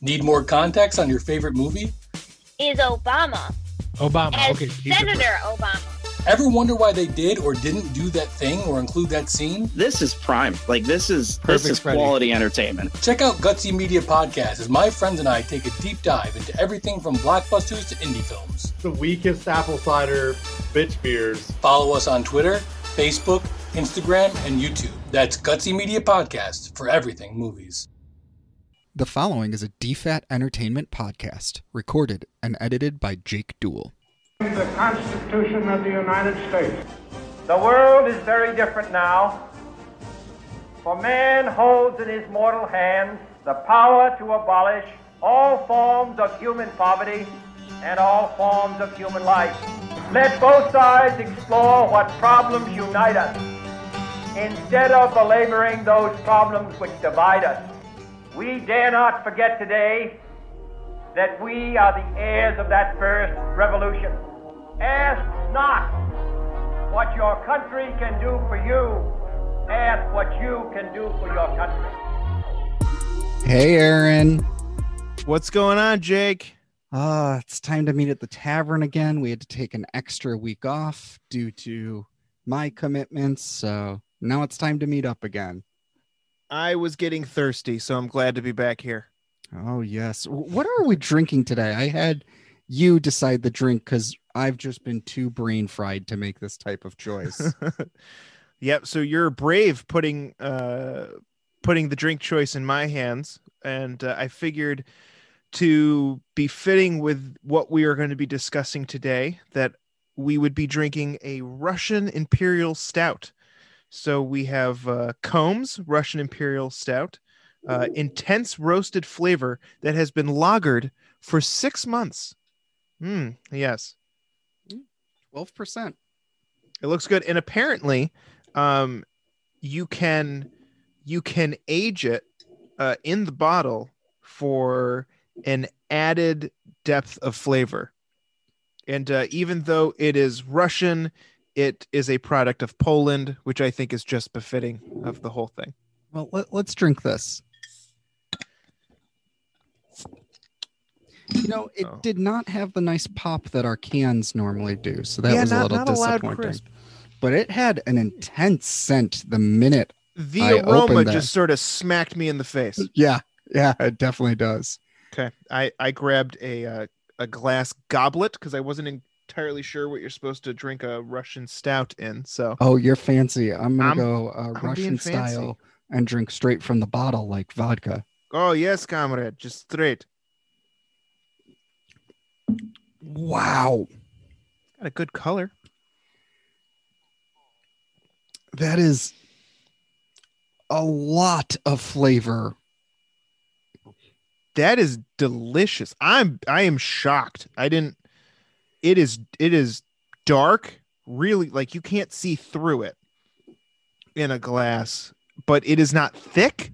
Need more context on your favorite movie? Is Obama Obama. as okay. Senator Obama? Ever wonder why they did or didn't do that thing or include that scene? This is prime. Like this is Perfect, this is Freddie. quality entertainment. Check out Gutsy Media Podcast as my friends and I take a deep dive into everything from blockbusters to indie films. the weakest apple cider bitch beers. Follow us on Twitter, Facebook, Instagram, and YouTube. That's Gutsy Media Podcast for everything movies. The following is a DFAT Entertainment podcast, recorded and edited by Jake Dool. The Constitution of the United States. The world is very different now. For man holds in his mortal hands the power to abolish all forms of human poverty and all forms of human life. Let both sides explore what problems unite us instead of belaboring those problems which divide us. We dare not forget today that we are the heirs of that first revolution. Ask not what your country can do for you. Ask what you can do for your country. Hey, Aaron. What's going on, Jake? Uh, it's time to meet at the tavern again. We had to take an extra week off due to my commitments, so now it's time to meet up again. I was getting thirsty, so I'm glad to be back here. Oh, yes. What are we drinking today? I had you decide the drink because I've just been too brain fried to make this type of choice. yep. So you're brave putting uh putting the drink choice in my hands, and uh, I figured to be fitting with what we are going to be discussing today that we would be drinking a Russian Imperial Stout. So we have uh, Combs Russian Imperial Stout, uh, intense roasted flavor that has been lagered for six months. Hmm. Yes. 12%. It looks good, and apparently, um, you can you can age it uh, in the bottle for an added depth of flavor. And uh, even though it is Russian, it is a product of Poland, which I think is just befitting of the whole thing. Well, let, let's drink this. You know, it Oh. did not have the nice pop that our cans normally do, so that Yeah, was a not- little a loud disappointing. crisp. But it had an intense scent the minute. The I aroma opened that. just sort of smacked me in the face. Yeah, yeah, it definitely does. Okay, I I grabbed a uh, a glass goblet because I wasn't entirely sure what you're supposed to drink a Russian stout in. So Oh, you're fancy. I'm gonna I'm- go uh, Russian style and drink straight from the bottle like vodka. Oh yes, comrade, just straight. Wow, Got a good color. that is a lot of flavor. That is delicious. I'm I am shocked. I didn't. It is it is dark. Really, like you can't see through it in a glass, but it is not thick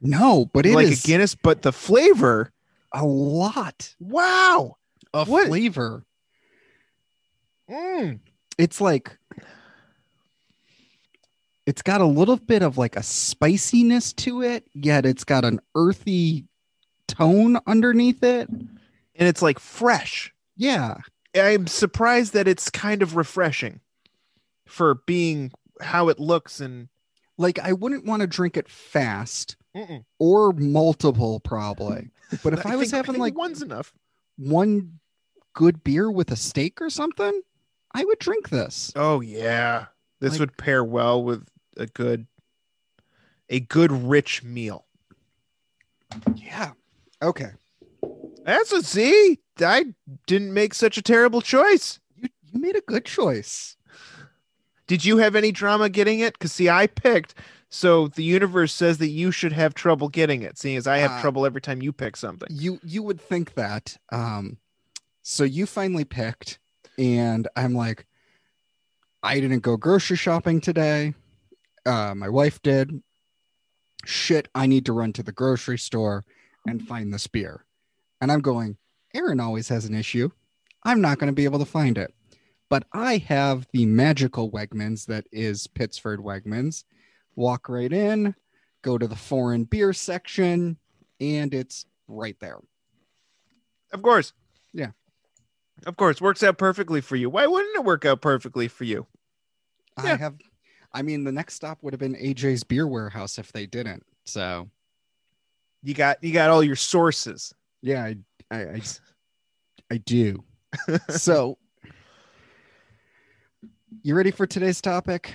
No, but it is like a Guinness. But the flavor, a lot wow. A What- flavor. Mm. It's like it's got a little bit of like a spiciness to it, yet it's got an earthy tone underneath it. And it's like fresh. Yeah. I'm surprised that it's kind of refreshing for being how it looks and Like I wouldn't want to drink it fast Mm-mm. or multiple probably. But if I, was think- having think like one's enough. one good beer with a steak or something, I would drink this. Oh yeah, this Like- would pair well with a good, a good rich meal. Yeah. Okay. That's a see. I didn't make such a terrible choice. You you made a good choice. Did you have any drama getting it? Because see, I picked. So the universe says that you should have trouble getting it, seeing as I have Uh, trouble every time you pick something. You you would think that. Um so you finally picked and I'm like I didn't go grocery shopping today. Uh my wife did. Shit, I need to run to the grocery store and find this beer. And I'm going, Aaron always has an issue. I'm not going to be able to find it. But I have the magical Wegmans that is Pittsford Wegmans. Walk right in, go to the foreign beer section, and it's right there. Of course. Yeah. Of course. Works out perfectly for you. Why wouldn't it work out perfectly for you? I Yeah. have, I mean, the next stop would have been AJ's Beer Warehouse if they didn't. So You got you got all your sources. yeah, I, I, I, I do. so, you ready for today's topic?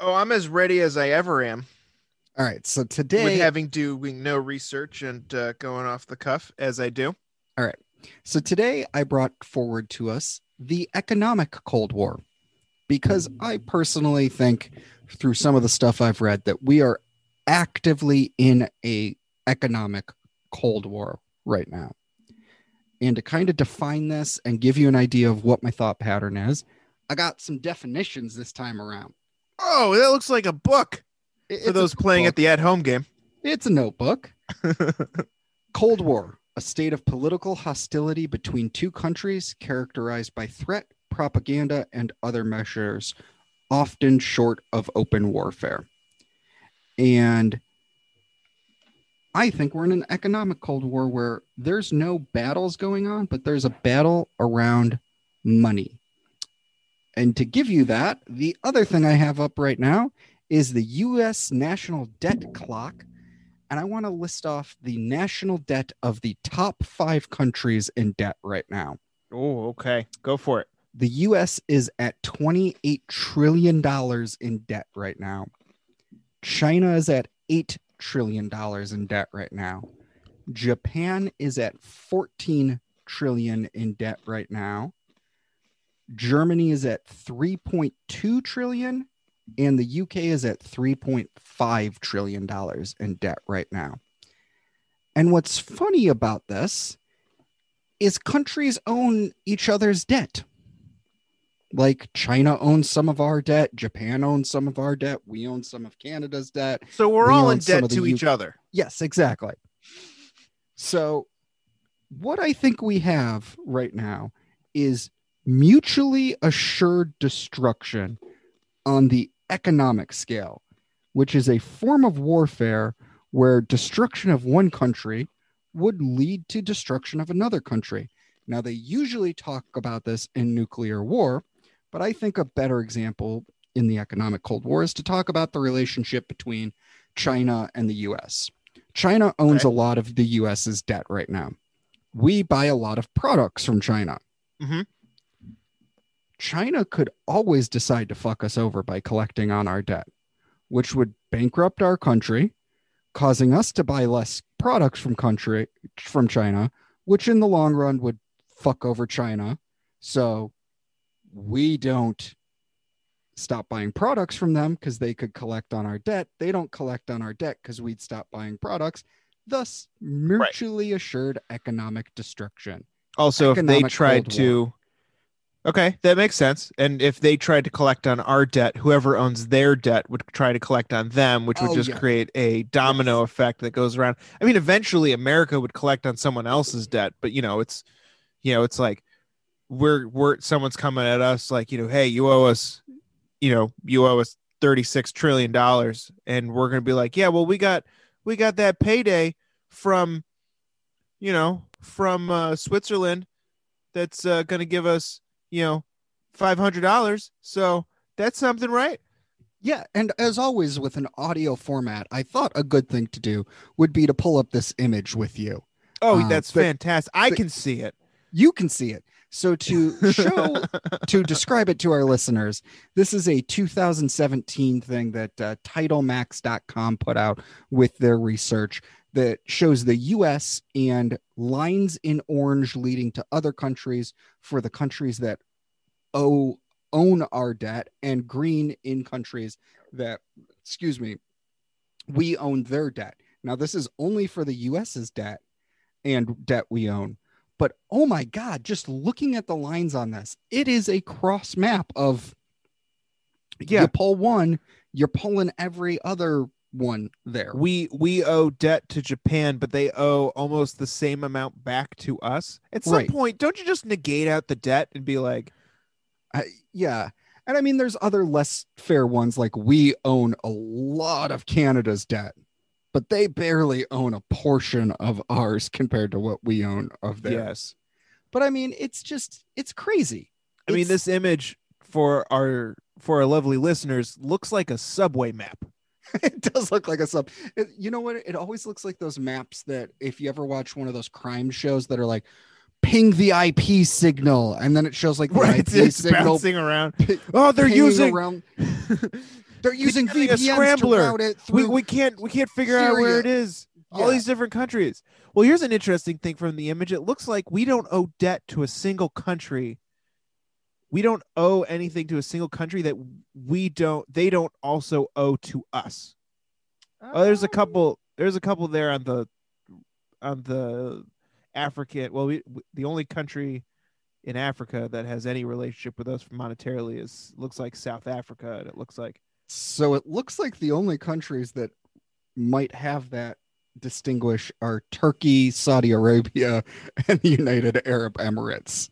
Oh, I'm as ready as I ever am All right. So today, with having doing no research and uh, going off the cuff as I do. All right. So today I brought forward to us the economic Cold War because I personally think through some of the stuff I've read that we are actively in a economic Cold War right now. And to kind of define this and give you an idea of what my thought pattern is, I got some definitions this time around. Oh, that looks like a book It- for those playing at the at-home game. It's a notebook. Cold War, a state of political hostility between two countries characterized by threat, propaganda, and other measures, often short of open warfare. And I think we're in an economic Cold War where there's no battles going on, but there's a battle around money. And to give you that, the other thing I have up right now is the US national debt clock and I want to list off the national debt of the top five countries in debt right now. Oh, okay. Go for it. The US is at $28 trillion in debt right now. China is at $8 trillion dollars in debt right now. Japan is at 14 trillion in debt right now. Germany is at 3.2 trillion and the UK is at 3.5 trillion dollars in debt right now. And what's funny about this is countries own each other's debt. Like China owns some of our debt, Japan owns some of our debt, we own some of Canada's debt. So we're We all in debt to U- each other. Yes, exactly. So, what I think we have right now is mutually assured destruction on the economic scale, which is a form of warfare where destruction of one country would lead to destruction of another country. Now, they usually talk about this in nuclear war, but I think a better example in the economic Cold War is to talk about the relationship between China and the US. China owns Okay. a lot of the US's debt right now. We buy a lot of products from China. Mhm. China could always decide to fuck us over by collecting on our debt, which would bankrupt our country, causing us to buy less products from country from China, which in the long run would fuck over China. So we don't stop buying products from them because they could collect on our debt. They don't collect on our debt because we'd stop buying products. Thus, mutually assured economic destruction. Also, if they tried to, okay, that makes sense. And if they tried to collect on our debt, whoever owns their debt would try to collect on them, which would Oh, just yeah. create a domino effect that goes around. I mean, eventually America would collect on someone else's debt, but you know, it's, you know, it's like we're we're someone's coming at us like, you know, hey, you owe us, you know, you owe us thirty six trillion dollars, and we're gonna be like, yeah, well, we got we got that payday from, you know, from uh, Switzerland that's uh, going to give us, you know, five hundred dollars. So that's something, right? Yeah, and as always with an audio format, I thought a good thing to do would be to pull up this image with you. Oh, Uh, that's but- fantastic! I can see it. You can see it. So to show to describe it to our listeners, this is a 2017 thing that uh, TitleMax.com put out with their research that shows the U.S. and lines in orange leading to other countries for the countries that owe own our debt, and green in countries that, excuse me, we own their debt. Now this is only for the U.S.'s debt and debt we own. But oh my God, just looking at the lines on this, it is a cross map of Yeah. you pull one, you're pulling every other one there. We we owe debt to Japan, but they owe almost the same amount back to us. At some Right. point, don't you just negate out the debt and be like, yeah. And I mean, there's other less fair ones like we own a lot of Canada's debt. But they barely own a portion of ours compared to what we own of theirs. Yes. But I mean, it's just it's crazy. I mean, this image for our for our lovely listeners looks like a subway map. it does look like a sub. It- you know what? It always looks like those maps that if you ever watch one of those crime shows that are like ping the IP signal, and then it shows like the IP it's signal. bouncing around. pi- Oh, they're using around. They're using a VPNs to scrambler. route it we, through. we can't we can't figure out where Syria. it is. All these different countries. Well, here's an interesting thing from the image. It looks like we don't owe debt to a single country. We don't owe anything to a single country that we don't they don't also owe to us. Oh, there's a couple. Oh. There's a couple there on the on the African. Well, we, we- the only country in Africa that has any relationship with us monetarily is looks like South Africa, and it looks like So it looks like the only countries that might have that distinguish are Turkey, Saudi Arabia, and the United Arab Emirates.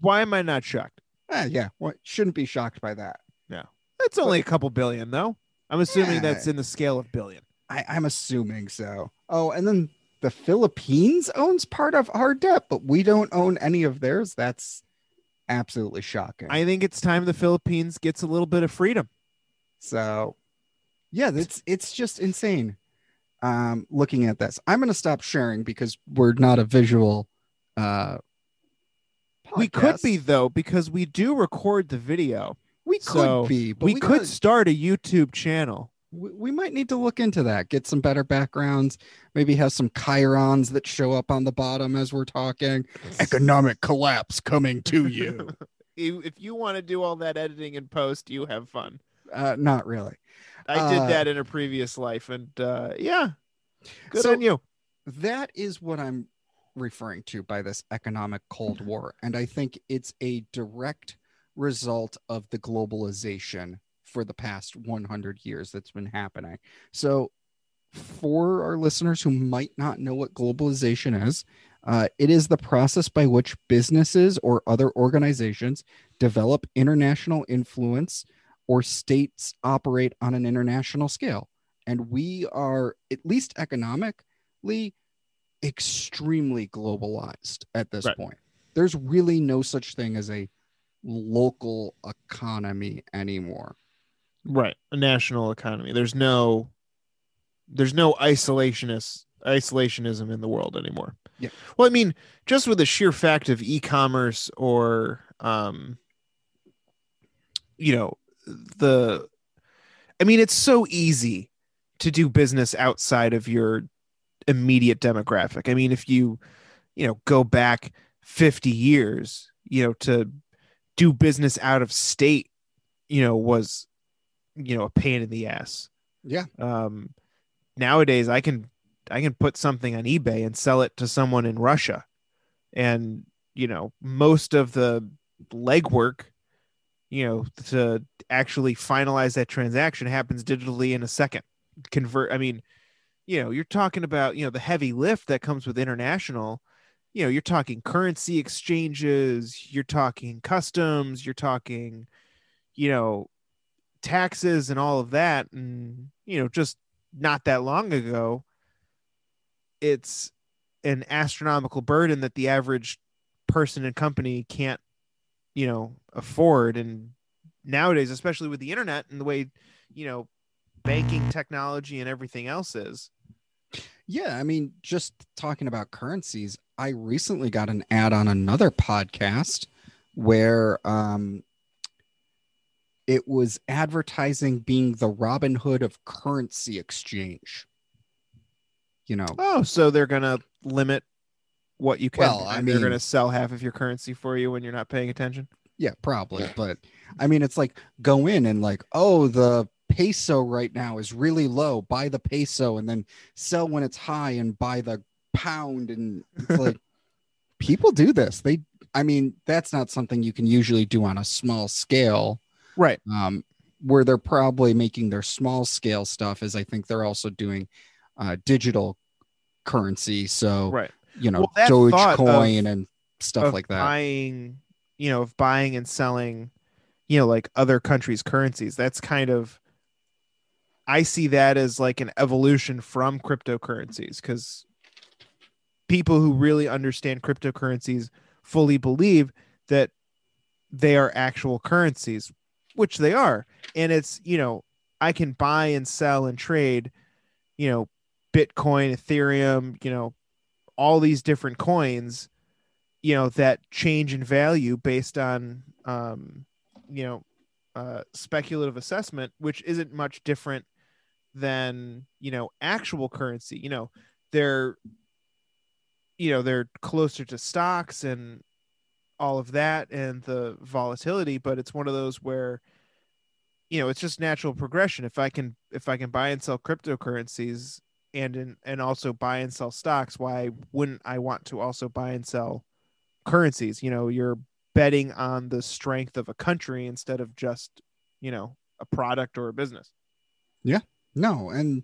why am I not shocked? Ah, yeah, what shouldn't be shocked by that. Yeah, that's only a couple billion, though. I'm assuming Yeah. that's in the scale of billion. I, I'm assuming so. Oh, and then the Philippines owns part of our debt, but we don't own any of theirs. That's absolutely shocking. I think it's time the Philippines gets a little bit of freedom. So, yeah, it's it's just insane. Um, looking at this, I'm gonna stop sharing because we're not a visual. Uh, We could be though, because we do record the video. we could so be, but we, we, could gotta- start a YouTube channel. we, we might need to look into that get some better backgrounds maybe have some chyrons that show up on the bottom as we're talking economic collapse coming to You- if you want to do all that editing and post, you have fun. Uh not really. I did Uh, that in a previous life, and uh, yeah, good So- on you. that is what i'm referring to by this economic cold war and i think it's a direct result of the globalization for the past 100 years that's been happening. So for our listeners who might not know what globalization is uh, it is the process by which businesses or other organizations develop international influence or states operate on an international scale and we are at least economically extremely globalized at this Right. point. There's really no such thing as a local economy anymore. Right, a national economy. There's no, there's no isolationist isolationism in the world anymore. Yeah. Well, I mean, just with the sheer fact of e-commerce or, um, you know, the, I mean, it's so easy to do business outside of your immediate demographic. I mean, if you, you know, go back 50 years, you know, to do business out of state, you know, was, you know, a pain in the ass. Yeah. Um, nowadays I can, I can put something on eBay and sell it to someone in Russia. And, you know, most of the legwork, you know, to actually finalize that transaction happens digitally in a second. Convert, I mean, you know, you're talking about, you know, the heavy lift that comes with international, you know, you're talking currency exchanges, you're talking customs, you're talking, you know, taxes and all of that. And, you know, just not that long ago, it's an astronomical burden that the average person and company can't, you know, afford. And nowadays, especially with the internet and the way, you know, banking technology and everything else is. Yeah, I mean, just talking about currencies, I recently got an ad on another podcast where um it was advertising being the Robin Hood of currency exchange. You know, Oh, so they're gonna limit what you can. Well, I and they're gonna sell half of your currency for you when you're not paying attention. Yeah, probably. But I mean, it's like go in and like, oh, the peso right now is really low. Buy the peso and then sell when it's high and buy the pound. And it's like people do this. They, I mean, that's not something you can usually do on a small scale. Right. Um, where they're probably making their small scale stuff is I think they're also doing uh, digital currency. So, Right. You know, Well, that thought of- Dogecoin and stuff like that. Buying, you know, of buying and selling, you know, like other countries' currencies. That's kind of I see that as like an evolution from cryptocurrencies because people who really understand cryptocurrencies fully believe that they are actual currencies, which they are. And it's, you know, I can buy and sell and trade, you know, Bitcoin, Ethereum, you know, all these different coins, you know, that change in value based on, um, you know, uh, speculative assessment, which isn't much different than you know actual currency. You know, they're you know they're closer to stocks and all of that and the volatility, but it's one of those where you know it's just natural progression. If I can if I can buy and sell cryptocurrencies and in, and also buy and sell stocks, why wouldn't I want to also buy and sell currencies? You know, you're betting on the strength of a country instead of just you know a product or a business. Yeah. No, and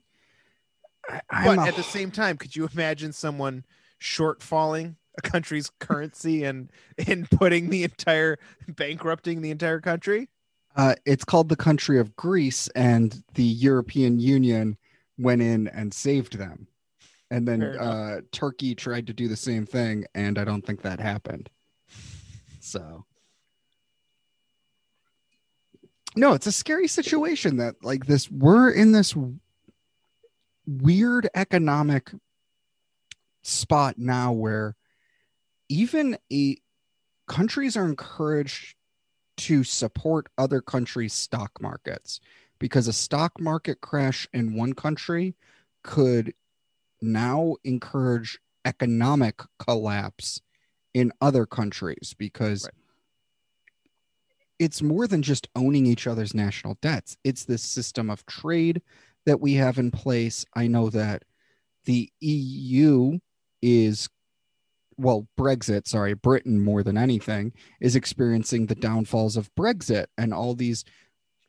I, but a- at the same time, could you imagine someone shortfalling a country's currency and and putting the entire bankrupting the entire country? Uh, it's called the country of Greece, and the European Union went in and saved them. And then uh, Turkey tried to do the same thing, and I don't think that happened. So, no, it's a scary situation that, like, this we're in this weird economic spot now where even a countries are encouraged to support other countries' stock markets because a stock market crash in one country could now encourage economic collapse in other countries because Right. it's more than just owning each other's national debts. It's this system of trade that we have in place. I know that the EU is well, Brexit, sorry, Britain more than anything, is experiencing the downfalls of Brexit and all these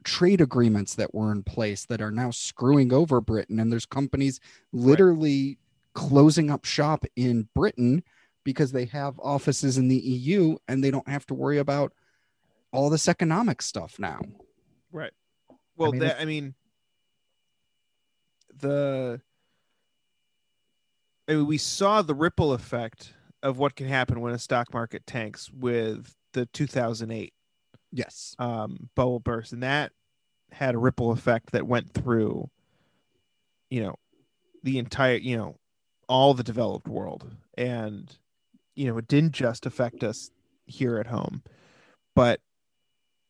trade agreements that were in place that are now screwing over Britain. And there's companies literally closing up shop in Britain because they have offices in the EU and they don't have to worry about all this economic stuff now. Right. Well, mean, that, I mean, the I mean, we saw the ripple effect of what can happen when a stock market tanks with the 2008 Yes. um, bubble burst, and that had a ripple effect that went through, you know, the entire, you know, all the developed world, and you know, it didn't just affect us here at home, but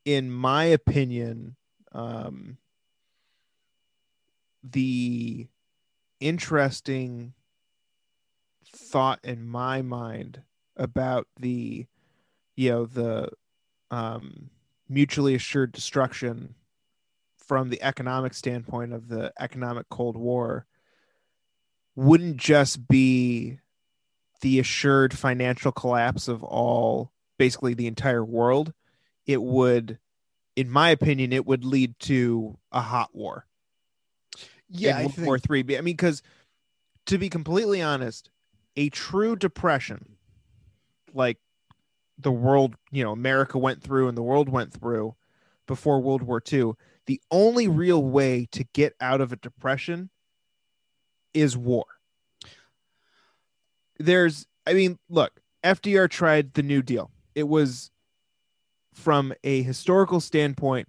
in my opinion, um, the interesting thought in my mind about the, you know, the um, mutually assured destruction from the economic standpoint of the economic Cold War wouldn't just be the assured financial collapse of all, basically the entire world. It would, in my opinion, it would lead to a hot war. Yeah. World think, War Three. I mean, because to be completely honest, a true depression, like the world, you know, America went through and the world went through before World War II, the only real way to get out of a depression is war. There's, I mean, look, FDR tried the New Deal. It was, from a historical standpoint,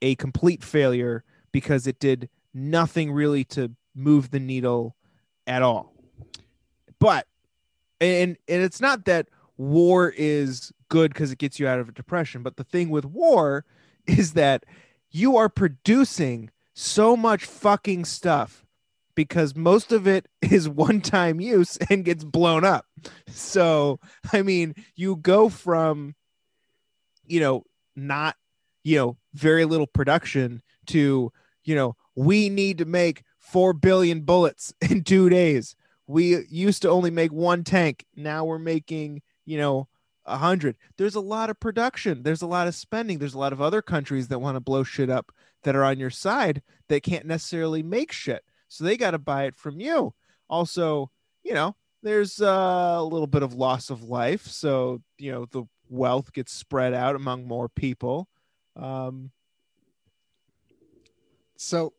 a complete failure because it did nothing really to move the needle at all. But and and it's not that war is good because it gets you out of a depression, but the thing with war is that you are producing so much fucking stuff because most of it is one-time use and gets blown up. So, I mean, you go from you know, not, you know, very little production to, you know, we need to make 4 billion bullets in 2 days. We used to only make one tank. Now we're making, you know, a hundred. There's a lot of production. There's a lot of spending. There's a lot of other countries that want to blow shit up that are on your side that can't necessarily make shit. So they got to buy it from you. Also, you know, there's uh, a little bit of loss of life. So, you know, the wealth gets spread out among more people. Um, So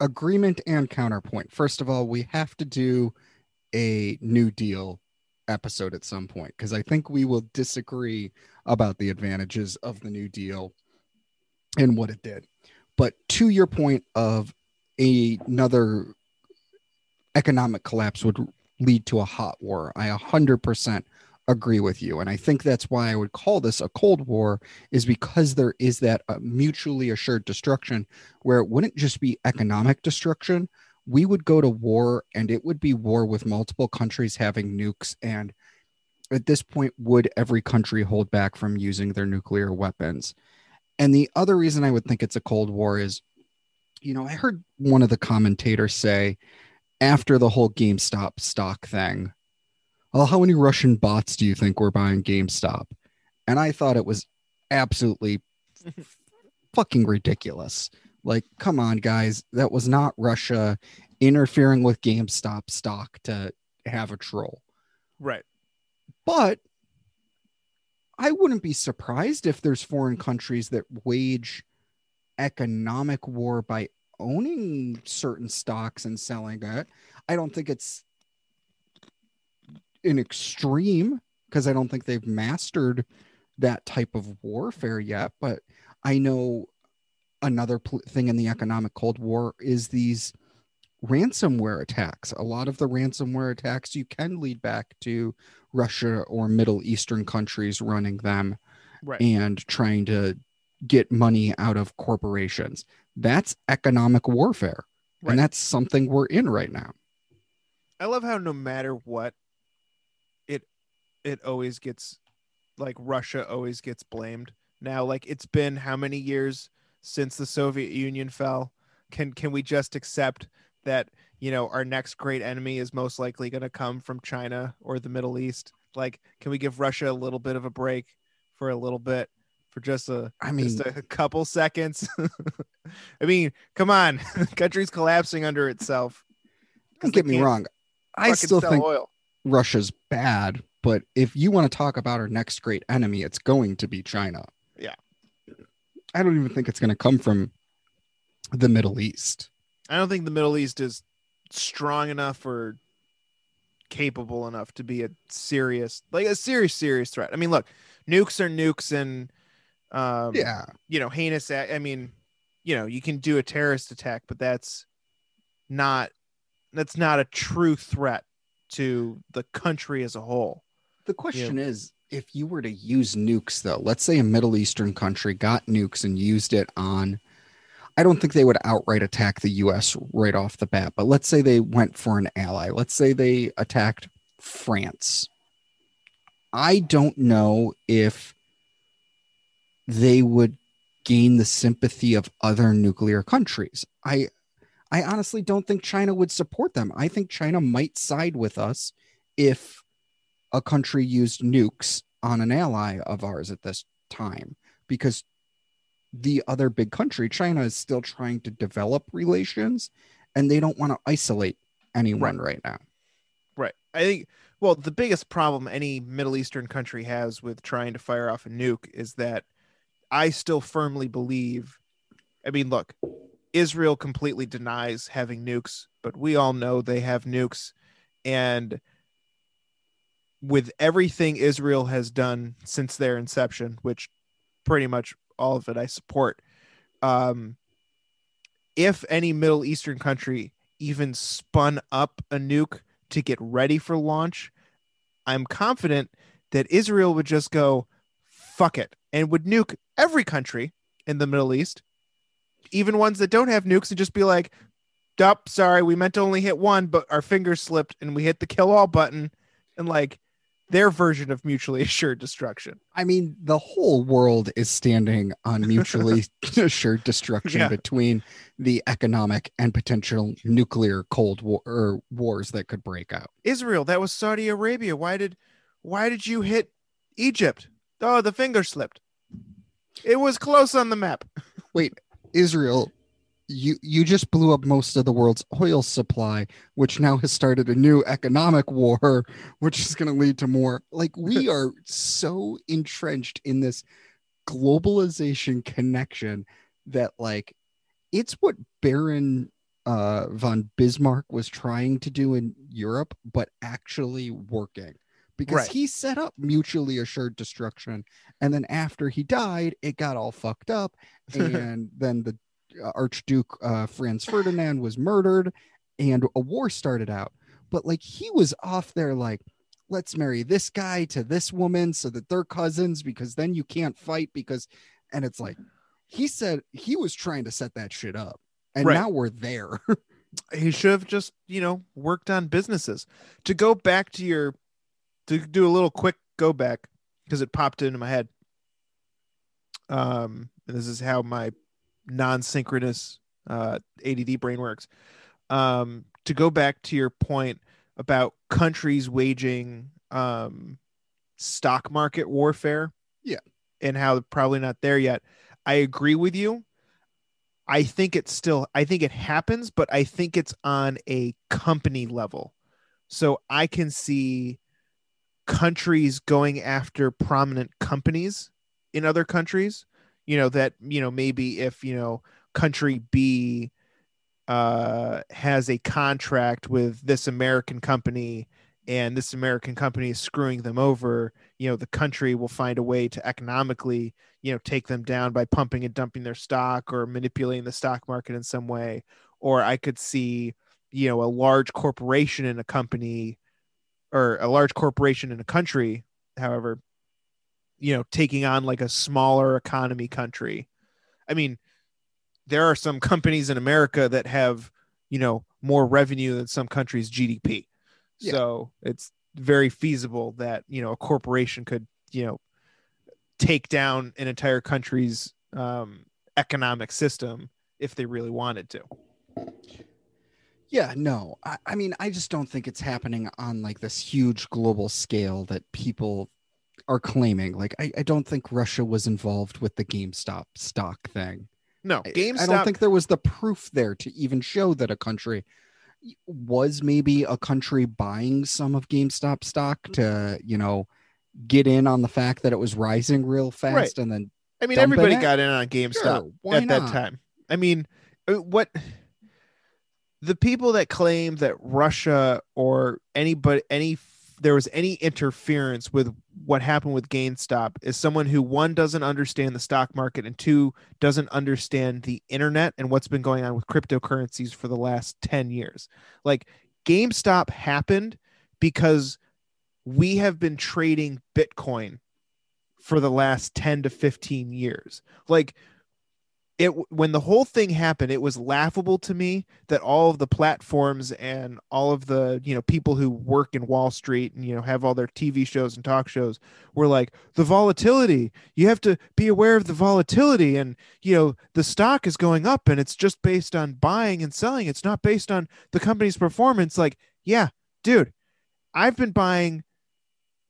agreement and counterpoint. First of all, we have to do a New Deal episode at some point because I think we will disagree about the advantages of the New Deal and what it did. But to your point of a- another economic collapse would lead to a hot war, I 100% agree with you. And I think that's why I would call this a Cold War, is because there is that uh, mutually assured destruction where it wouldn't just be economic destruction. We would go to war and it would be war with multiple countries having nukes. And at this point, would every country hold back from using their nuclear weapons? And the other reason I would think it's a Cold War is, you know, I heard one of the commentators say after the whole GameStop stock thing, well, how many Russian bots do you think were buying GameStop? And I thought it was absolutely fucking ridiculous. Like, come on, guys. That was not Russia interfering with GameStop stock to have a troll. Right. But I wouldn't be surprised if there's foreign countries that wage economic war by owning certain stocks and selling it. I don't think it's an extreme because I don't think they've mastered that type of warfare yet. But I know another pl- thing in the economic Cold War is these ransomware attacks. A lot of the ransomware attacks you can lead back to Russia or Middle Eastern countries running them Right. and trying to get money out of corporations. That's economic warfare. Right. And that's something we're in right now. I love how no matter what, it it always gets like Russia always gets blamed. Now, like it's been how many years since the Soviet Union fell? Can can we just accept that you know our next great enemy is most likely going to come from China or the Middle East? Like, can we give Russia a little bit of a break for a little bit for just a I mean, just a couple seconds? I mean, come on, the country's collapsing under itself. don't get me wrong. I still think oil. Russia's bad, but if you want to talk about our next great enemy, it's going to be China. Yeah. I don't even think it's going to come from the Middle East. I don't think the Middle East is strong enough or capable enough to be a serious, like a serious, serious threat. I mean, look, nukes are nukes, and um, Yeah. you know, heinous. Act, I mean, you know, you can do a terrorist attack, but that's not that's not a true threat to the country as a whole. The question is if you were to use nukes, though, let's say a Middle Eastern country got nukes and used it on, I don't think they would outright attack the US right off the bat, but let's say they went for an ally. Let's say they attacked France. I don't know if they would gain the sympathy of other nuclear countries. I I honestly don't think China would support them. I think China might side with us if a country used nukes on an ally of ours at this time because the other big country, China, is still trying to develop relations and they don't want to isolate anyone right, now. Right. I think well, the biggest problem any Middle Eastern country has with trying to fire off a nuke is that I still firmly believe I mean, look, Israel completely denies having nukes, but we all know they have nukes and with everything Israel has done since their inception, which pretty much all of it I support. Um if any Middle Eastern country even spun up a nuke to get ready for launch, I'm confident that Israel would just go, fuck it, and would nuke every country in the Middle East, even ones that don't have nukes, and just be like, Dup, sorry, we meant to only hit one, but our fingers slipped and we hit the kill all button. And like their version of mutually assured destruction. I mean, the whole world is standing on mutually assured destruction Yeah. between the economic and potential nuclear cold war or wars that could break out. Israel, that was Saudi Arabia. Why did why did you hit Egypt? Oh, the finger slipped. It was close on the map. Wait, Israel, you you just blew up most of the world's oil supply, which now has started a new economic war, which is going to lead to more. Like we are so entrenched in this globalization connection that like it's what Baron uh, von Bismarck was trying to do in Europe, but actually working because Right. he set up mutually assured destruction. And then after he died, it got all fucked up. And then the Archduke uh, Franz Ferdinand was murdered and a war started out. But like he was off there, like, let's marry this guy to this woman so that they're cousins because then you can't fight because, and it's like, he said he was trying to set that shit up. And Right. now we're there. he should have just you know worked on businesses to go back to your to do a little quick go back because it popped into my head um and this is how my non-synchronous uh add brain works um to go back to your point about countries waging um stock market warfare Yeah. and how probably not there yet i agree with you I think it's still I think it happens, but I think it's on a company level. So I can see countries going after prominent companies in other countries, you know, that, you know, maybe if, you know, country B uh has a contract with this American company and this American company is screwing them over, you know, the country will find a way to economically you know take them down by pumping and dumping their stock or manipulating the stock market in some way. Or i could see you know a large corporation in a company or a large corporation in a country however you know taking on like a smaller economy country i mean there are some companies in america that have you know more revenue than some countries gdp Yeah. so it's very feasible that you know a corporation could you know take down an entire country's um, economic system if they really wanted to. Yeah, no. I, I mean, I just don't think it's happening on like this huge global scale that people are claiming. Like, I, I don't think Russia was involved with the GameStop stock thing. No, I- GameStop. I don't think there was the proof there to even show that a country was maybe a country buying some of GameStop stock to, you know, get in on the fact that it was rising real fast Right. and then I mean, everybody got in on GameStop Sure, at that time. I mean, uh, what the people that claim that Russia or anybody any there was any interference with what happened with GameStop is someone who one doesn't understand the stock market and two doesn't understand the internet and what's been going on with cryptocurrencies for the last 10 years. Like GameStop happened because we have been trading Bitcoin for the last 10 to 15 years. Like it when the whole thing happened, it was laughable to me that all of the platforms and all of the, you know, people who work in Wall Street and you know have all their TV shows and talk shows were like the volatility. You have to be aware of the volatility and you know the stock is going up and it's just based on buying and selling. It's not based on the company's performance like, yeah, dude, I've been buying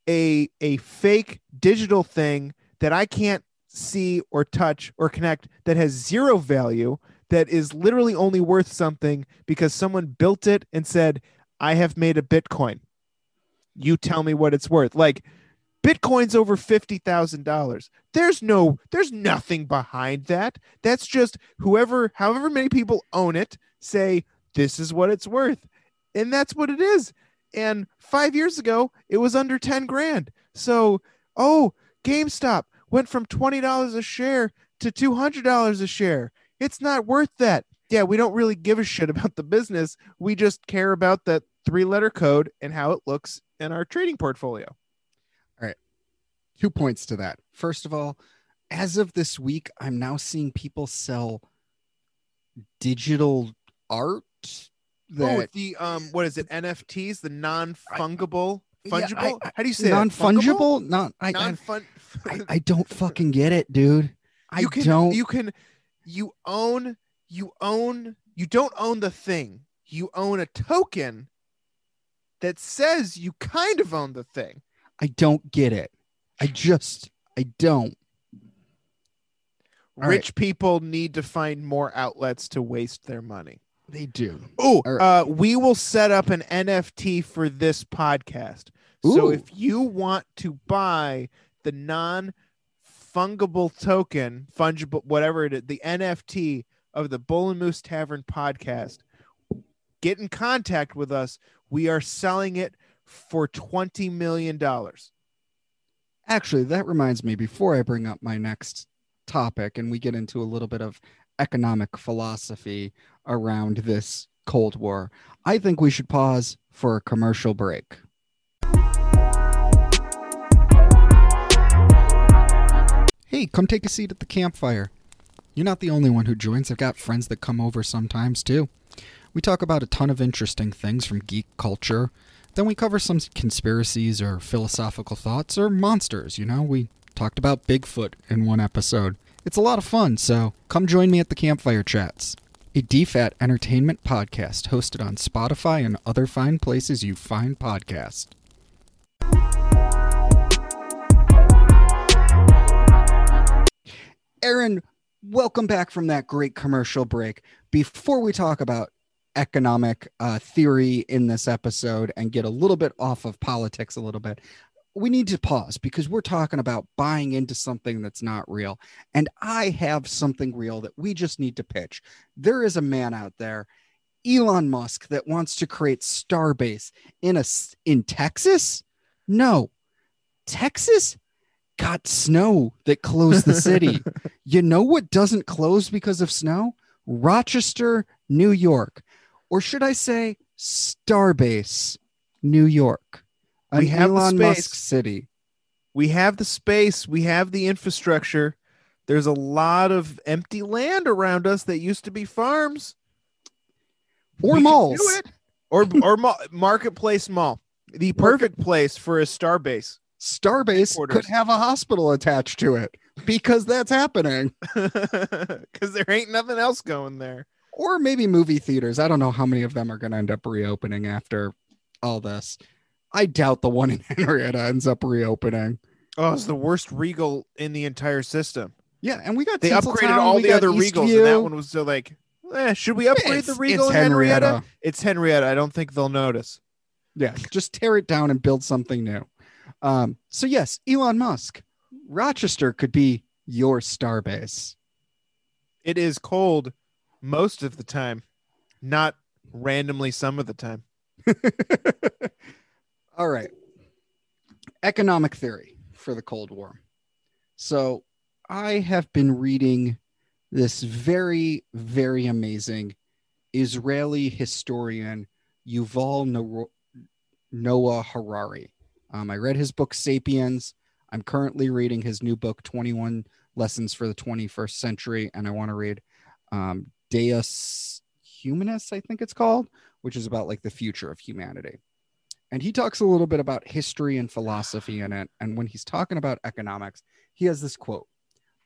a a fake digital thing that I can't see or touch or connect that has zero value that is literally only worth something because someone built it and said I have made a bitcoin. You tell me what it's worth. Like Bitcoin's over $50,000. There's no there's nothing behind that. That's just whoever however many people own it say this is what it's worth. And that's what it is. And 5 years ago it was under 10 grand. So, oh, GameStop went from $20 a share to $200 a share. It's not worth that. Yeah, we don't really give a shit about the business. We just care about that three letter code and how it looks in our trading portfolio. All right. two points to that. First of all, as of this week, I'm now seeing people sell digital art Oh, the um, what is it? NFTs, the non-fungible, Yeah, fungible. I- How do you say non fungible? fungible. Not I, I, I don't fucking get it, dude. I you can don't. you can you own you own you don't own the thing. You own a token that says you kind of own the thing. I don't get it. I just I don't. All right. Rich people need to find more outlets to waste their money. They do. Oh, right. uh, we will set up an NFT for this podcast. So if you want to buy the non fungible token, fungible, whatever it is, the NFT of the Bull and Moose Tavern podcast, get in contact with us. We are selling it for $20 million. Actually, that reminds me before I bring up my next topic and we get into a little bit of economic philosophy around this Cold War, I think we should pause for a commercial break. Hey, come take a seat at the campfire. You're not the only one who joins. I've got friends that come over sometimes too. We talk about a ton of interesting things from geek culture. Then we cover some conspiracies or philosophical thoughts or monsters, you know? We talked about Bigfoot in one episode. It's a lot of fun, so come join me at the Campfire Chats, a DFAT entertainment podcast hosted on Spotify and other fine places you find podcasts. Aaron, welcome back from that great commercial break. Before we talk about economic uh, theory in this episode and get a little bit off of politics a little bit, we need to pause because we're talking about buying into something that's not real. And I have something real that we just need to pitch. There is a man out there, Elon Musk, that wants to create Starbase in a in Texas. No, Texas got snow that closed the city. you know what doesn't close because of snow? Rochester, New York, or should I say Starbase, New York. We have the Elon space. Musk city. We have the space, we have the infrastructure. There's a lot of empty land around us that used to be farms. Or We malls. Or or ma- marketplace mall. The perfect place for a star base. Starbase could have a hospital attached to it because that's happening. Because there ain't nothing else going there. Or maybe movie theaters. I don't know how many of them are going to end up reopening after all this. I doubt the one in Henrietta ends up reopening. Oh, it's the worst Regal in the entire system. Yeah, and we got They upgraded all the other Regals, and that one was so like, eh, should we upgrade the Regal it's in Henrietta? Henrietta. It's Henrietta. I don't think they'll notice. Yeah, just tear it down and build something new. Um, so yes, Elon Musk, Rochester could be your starbase. It is cold most of the time, not randomly some of the time. All right. Economic theory for the Cold War. So I have been reading this very, very amazing Israeli historian Yuval Noah Harari. Um, I read his book Sapiens. I'm currently reading his new book 21 Lessons for the 21st Century, and I want to read um, Deus Humanus, I think it's called, which is about like the future of humanity and he talks a little bit about history and philosophy in it. And when he's talking about economics, he has this quote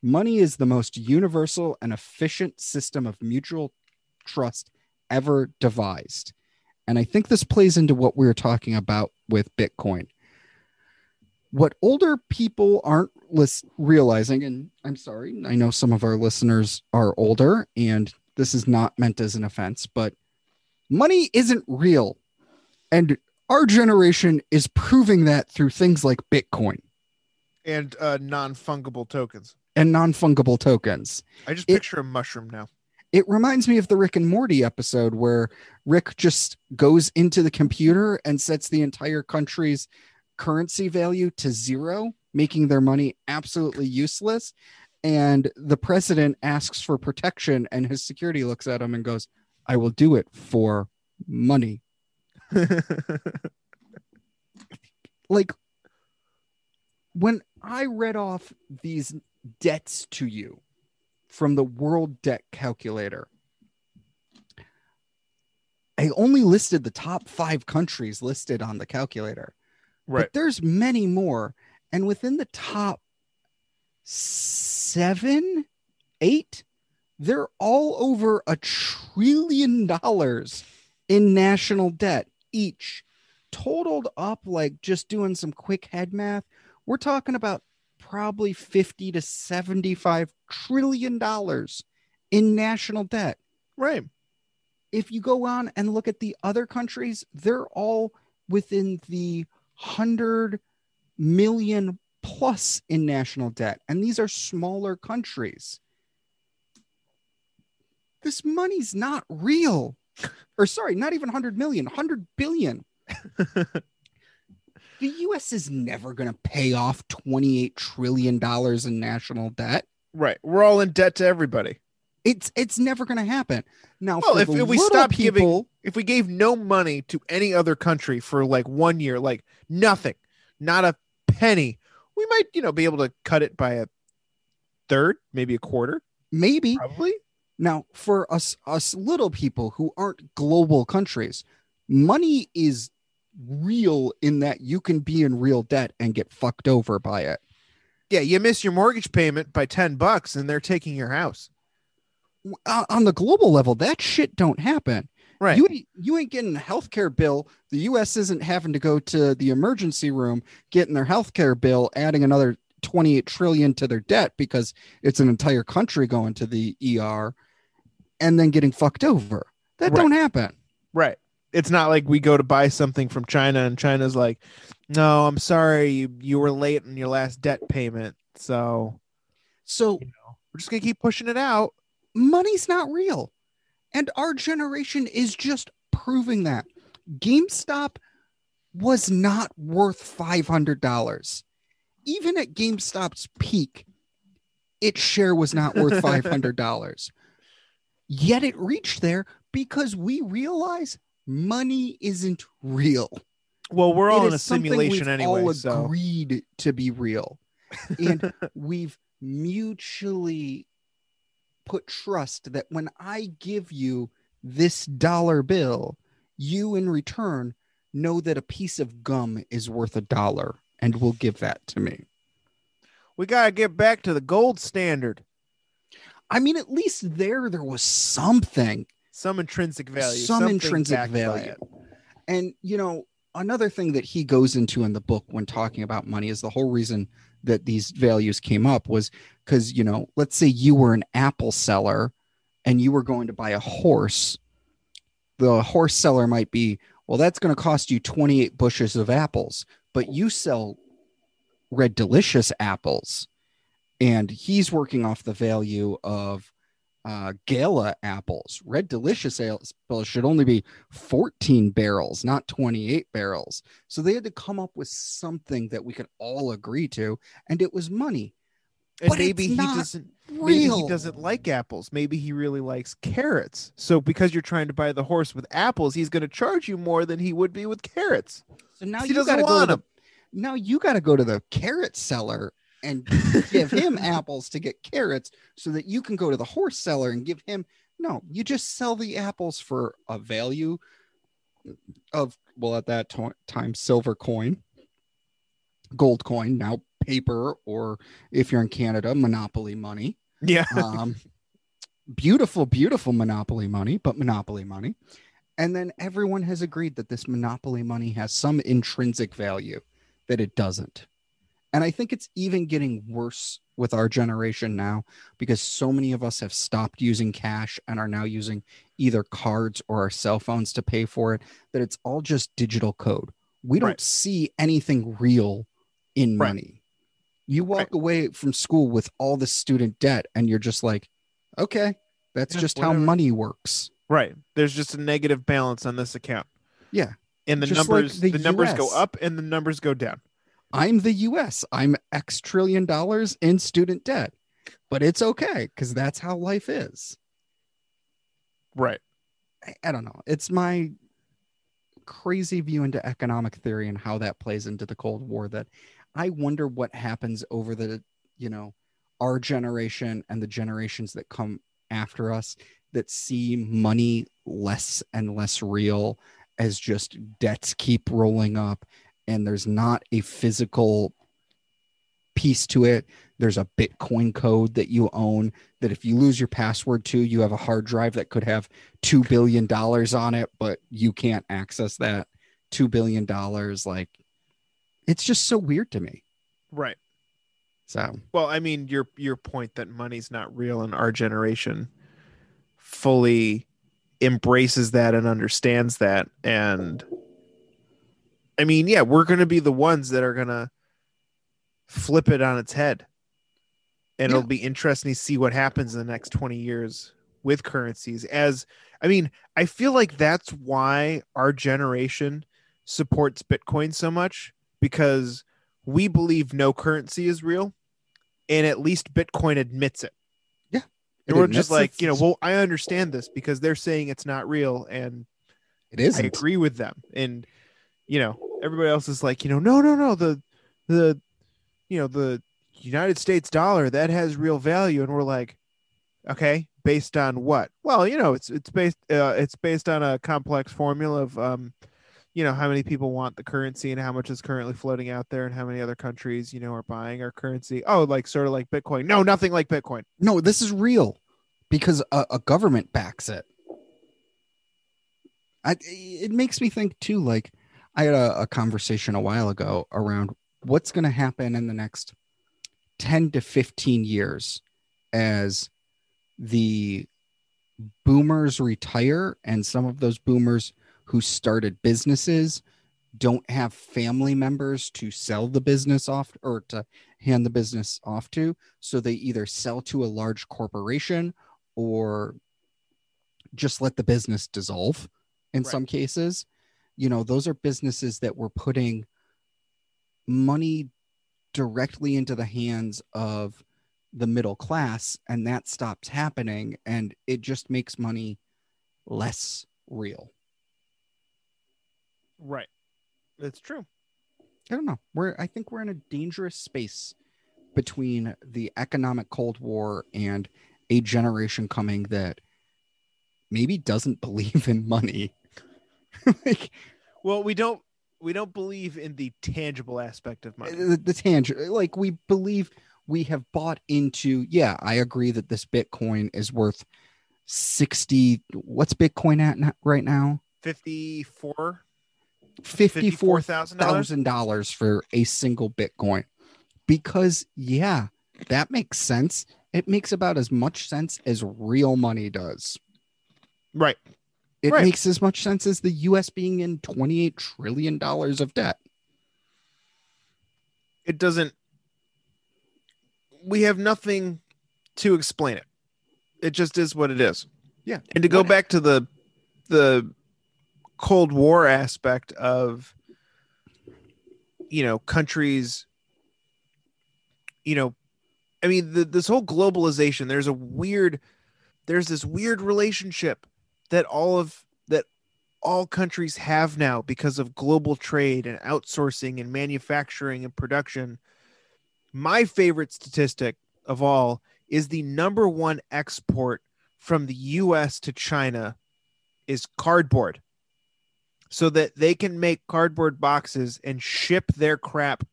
Money is the most universal and efficient system of mutual trust ever devised. And I think this plays into what we were talking about with Bitcoin. What older people aren't lis- realizing, and I'm sorry, I know some of our listeners are older, and this is not meant as an offense, but money isn't real. And our generation is proving that through things like Bitcoin And uh, non fungible tokens. and non fungible tokens. I just It- picture a mushroom now. It reminds me of the Rick and Morty episode where Rick just goes into the computer and sets the entire country's currency value to zero, making their money absolutely useless. And the president asks for protection, and his security looks at him and goes, I will do it for money. like when I read off these debts to you from the world debt calculator, I only listed the top five countries listed on the calculator. Right. But there's many more. And within the top seven, eight, they're all over a trillion dollars in national debt each. Totaled up, like just doing some quick head math, we're talking about probably 50 to 75 trillion dollars in national debt Right. if you go on and look at the other countries, they're all within the hundred million plus in national debt. And these are smaller countries. this money's not real. Or sorry, not even 100 million, 100 billion. the US is never going to pay off 28 trillion dollars in national debt. Right. We're all in debt to everybody. It's it's never going to happen. Now, Well, if- if we stop giving- people, If we gave no money to any other country for like one year, like nothing, not a penny, we might, you know, be able to cut it by a third, maybe a quarter, maybe probably. Now, for us us little people who aren't global countries, money is real in that you can be in real debt and get fucked over by it. Yeah, you miss your mortgage payment by 10 bucks and they're taking your house. Uh, on the global level, that shit don't happen. Right. You ain't, you ain't getting a healthcare bill. The U.S. isn't having to go to the emergency room getting their healthcare bill, adding another 28 trillion to their debt because it's an entire country going to the ER, and then getting fucked over. That Right. don't happen. Right. It's not like we go to buy something from China and China's like, "No, I'm sorry, you you were late on your last debt payment, so So you know we're just gonna keep pushing it out." money's not real. And our generation is just proving that. GameStop was not worth $500. Even at GameStop's peak, its share was not worth $500. Yet it reached there because we realize money isn't real. Well, we're all It in a simulation anyway, all so agreed to be real. And we've mutually put trust that when I give you this dollar bill, you in return know that a piece of gum is worth a dollar and will give that to me. we gotta get back to the gold standard. I mean, at least there, there was something. Some intrinsic value. Some intrinsic value. And, you know, another thing that he goes into in the book when talking about money is the whole reason that these values came up was because, you know, let's say you were an apple seller and you were going to buy a horse. The horse seller might be, well, that's going to cost you 28 bushes of apples, but you sell red delicious apples. And he's working off the value of uh, gala apples. Red delicious apples should only be 14 barrels, not 28 barrels. So they had to come up with something that we could all agree to, and it was money. And But maybe he doesn't maybe he doesn't like apples. Maybe he really likes carrots. So because you're trying to buy the horse with apples, he's going to charge you more than he would be with carrots. So now you doesn't got to go to now you got to go to the carrot seller and give him apples to get carrots, so that you can go to the horse seller and give him. No, you just sell the apples for a value of well at that to- time silver coin, gold coin, now paper, or if you're in Canada, monopoly money. Yeah. um, beautiful, beautiful monopoly money, but monopoly money. And then everyone has agreed that this monopoly money has some intrinsic value that it doesn't. And I think it's even getting worse with our generation now because so many of us have stopped using cash and are now using either cards or our cell phones to pay for it, that it's all just digital code. We don't Right. see anything real in Right. money. You walk Right. away from school with all the student debt and you're just like, okay, that's Yeah, just how money works. Right. There's just a negative balance on this account. Yeah. And the Just like numbers the the, numbers go up and the numbers go down. I'm the US. I'm X trillion dollars in student debt, but it's okay because that's how life is. Right. I, I don't know. It's my crazy view into economic theory and how that plays into the Cold War that I wonder what happens over the, you know, our generation and the generations that come after us that see money less and less real as just debts keep rolling up and there's not a physical piece to it. There's a Bitcoin code that you own that if you lose your password to, you have a hard drive that could have $2 billion on it, but you can't access that $2 billion. Like, it's just so weird to me. Right. So, Well, I mean, your your point that money's not real in our generation fully embraces that and understands that. And I mean, yeah, we're gonna be the ones that are gonna flip it on its head. And Yeah. it'll be interesting to see what happens in the next 20 years with currencies as I mean, I feel like that's why our generation supports Bitcoin so much because we believe no currency is real and at least Bitcoin admits it. Yeah. And It we're just like, you know, well, I understand this because they're saying it's not real and It isn't. I agree with them. And you know, everybody else is like, you know, no, no, no, the the you know, the United States dollar that has real value, and we're like, okay, based on what? Well, you know, it's it's based uh, it's based on a complex formula of um, you know, how many people want the currency and how much is currently floating out there, and how many other countries, you know, are buying our currency. Oh, like sort of like Bitcoin. No, nothing like Bitcoin. No, this is real because a, a government backs it. I, it makes me think too. Like I had a, a conversation a while ago around what's going to happen in the next ten to fifteen years as the boomers retire, and some of those boomers who started businesses don't have family members to sell the business off or to hand the business off to so they either sell to a large corporation or just let the business dissolve in Right. some cases you know those are businesses that were putting money directly into the hands of the middle class and that stops happening and it just makes money less real Right. That's true. I don't know. We're I think we're in a dangerous space between the economic cold war and a generation coming that maybe doesn't believe in money. like Well, we don't we don't believe in the tangible aspect of money. the, the tangent like we believe we have bought into yeah, I agree that this Bitcoin is worth 60 what's Bitcoin at right now? 54 $54,000 $54,000 for a single Bitcoin. Because yeah, that makes sense. It makes about as much sense as real money does. right It Right. makes as much sense as the US being in 28 trillion dollars of debt. it doesn't we have nothing to explain it it just is what it is Yeah. and to go back to the the cold war aspect of you know countries you know i mean the, this whole globalization there's a weird there's this weird relationship that all of that all countries have now because of global trade and outsourcing and manufacturing and production my favorite statistic of all is the number one export from the US to China is cardboard so that they can make cardboard boxes and ship their crap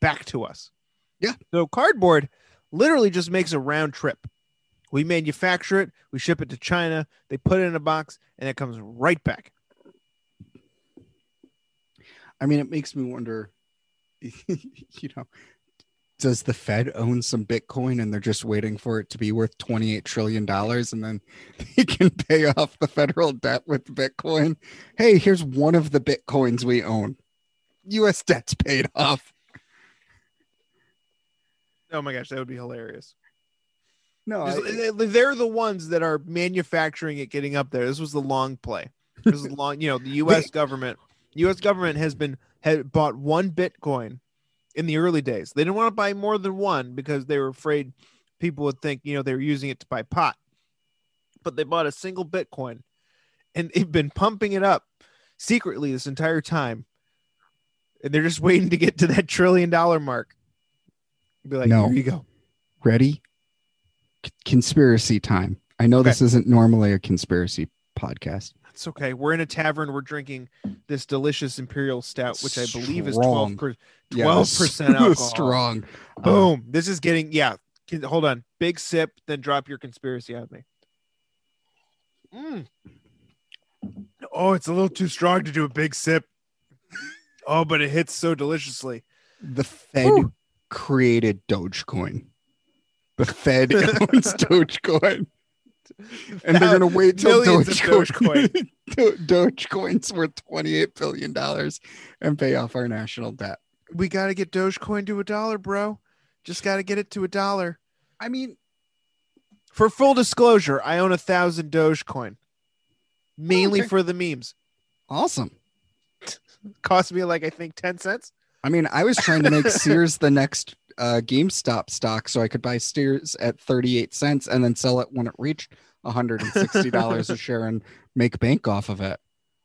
back to us. Yeah. So cardboard literally just makes a round trip. We manufacture it, we ship it to China, they put it in a box, and it comes right back. I mean, it makes me wonder, you know, does the Fed own some Bitcoin and they're just waiting for it to be worth $28 trillion and then they can pay off the federal debt with Bitcoin? Hey, here's one of the Bitcoins we own. US debt's paid off. Oh my gosh, that would be hilarious. No, I- they- They're the ones that are manufacturing it getting up there. This was the long play. This is long, you know, the US government, US government has been had bought one Bitcoin in the early days. They didn't want to buy more than one because they were afraid people would think, you know, they were using it to buy pot. But they bought a single Bitcoin and they've been pumping it up secretly this entire time. And they're just waiting to get to that trillion dollar mark. Be like, No. here you go. ready? C- conspiracy time. I know Okay. this isn't normally a conspiracy podcast. It's okay. We're in a tavern. We're drinking this delicious imperial stout, which I believe is Strong. twelve Yeah, twelve this- percent alcohol. Strong. Uh, Boom. this is getting yeah. Can- Hold on. Big sip, then drop your conspiracy on me. Mm. Oh, it's a little too strong to do a big sip. Oh, but it hits so deliciously. the Fed created Dogecoin. The Fed owns Dogecoin. And they're going to wait till of Dogecoin. Dogecoin's worth $28 billion and pay off our national debt. We got to get Dogecoin to a dollar, bro. Just got to get it to a dollar. I mean, For full disclosure, I own a thousand Dogecoin, mainly okay. for the memes. Awesome. Cost me like I think ten cents. I mean, I was trying to make Sears the next uh, GameStop stock so I could buy Sears at 38 cents and then sell it when it reached $160 a share and make bank off of it.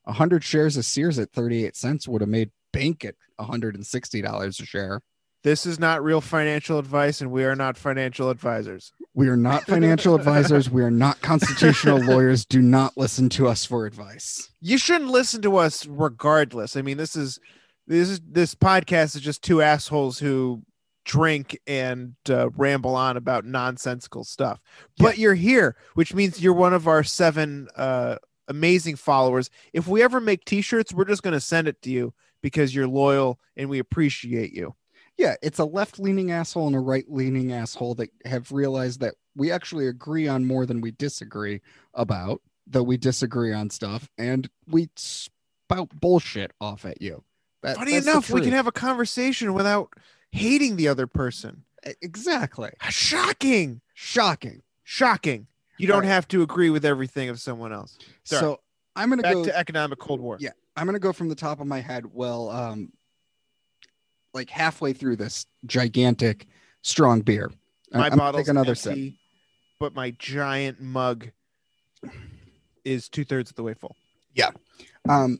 100 shares of Sears at 38 cents would have made bank at $160 a share. This is not real financial advice, and we are not financial advisors. We are not financial advisors. We are not constitutional lawyers. Do not listen to us for advice. You shouldn't listen to us regardless. I mean, this is this is this podcast is just two assholes who drink and uh, ramble on about nonsensical stuff. But you're here, which means you're one of our seven uh, amazing followers. If we ever make T-shirts, we're just going to send it to you because you're loyal and we appreciate you. Yeah, it's a left leaning asshole and a right leaning asshole that have realized that we actually agree on more than we disagree about, though we disagree on stuff, and we spout bullshit off at you. That- Funny enough, we can have a conversation without hating the other person. Exactly Shocking. shocking. Shocking. You don't right. have to agree with everything of someone else. Sorry. So I'm gonna Back go. to economic Cold War. Yeah. I'm gonna go from the top of my head. Well, um, like halfway through this gigantic strong beer. My I'm bottle's take another sip. but my giant mug is two thirds of the way full. Yeah. Um,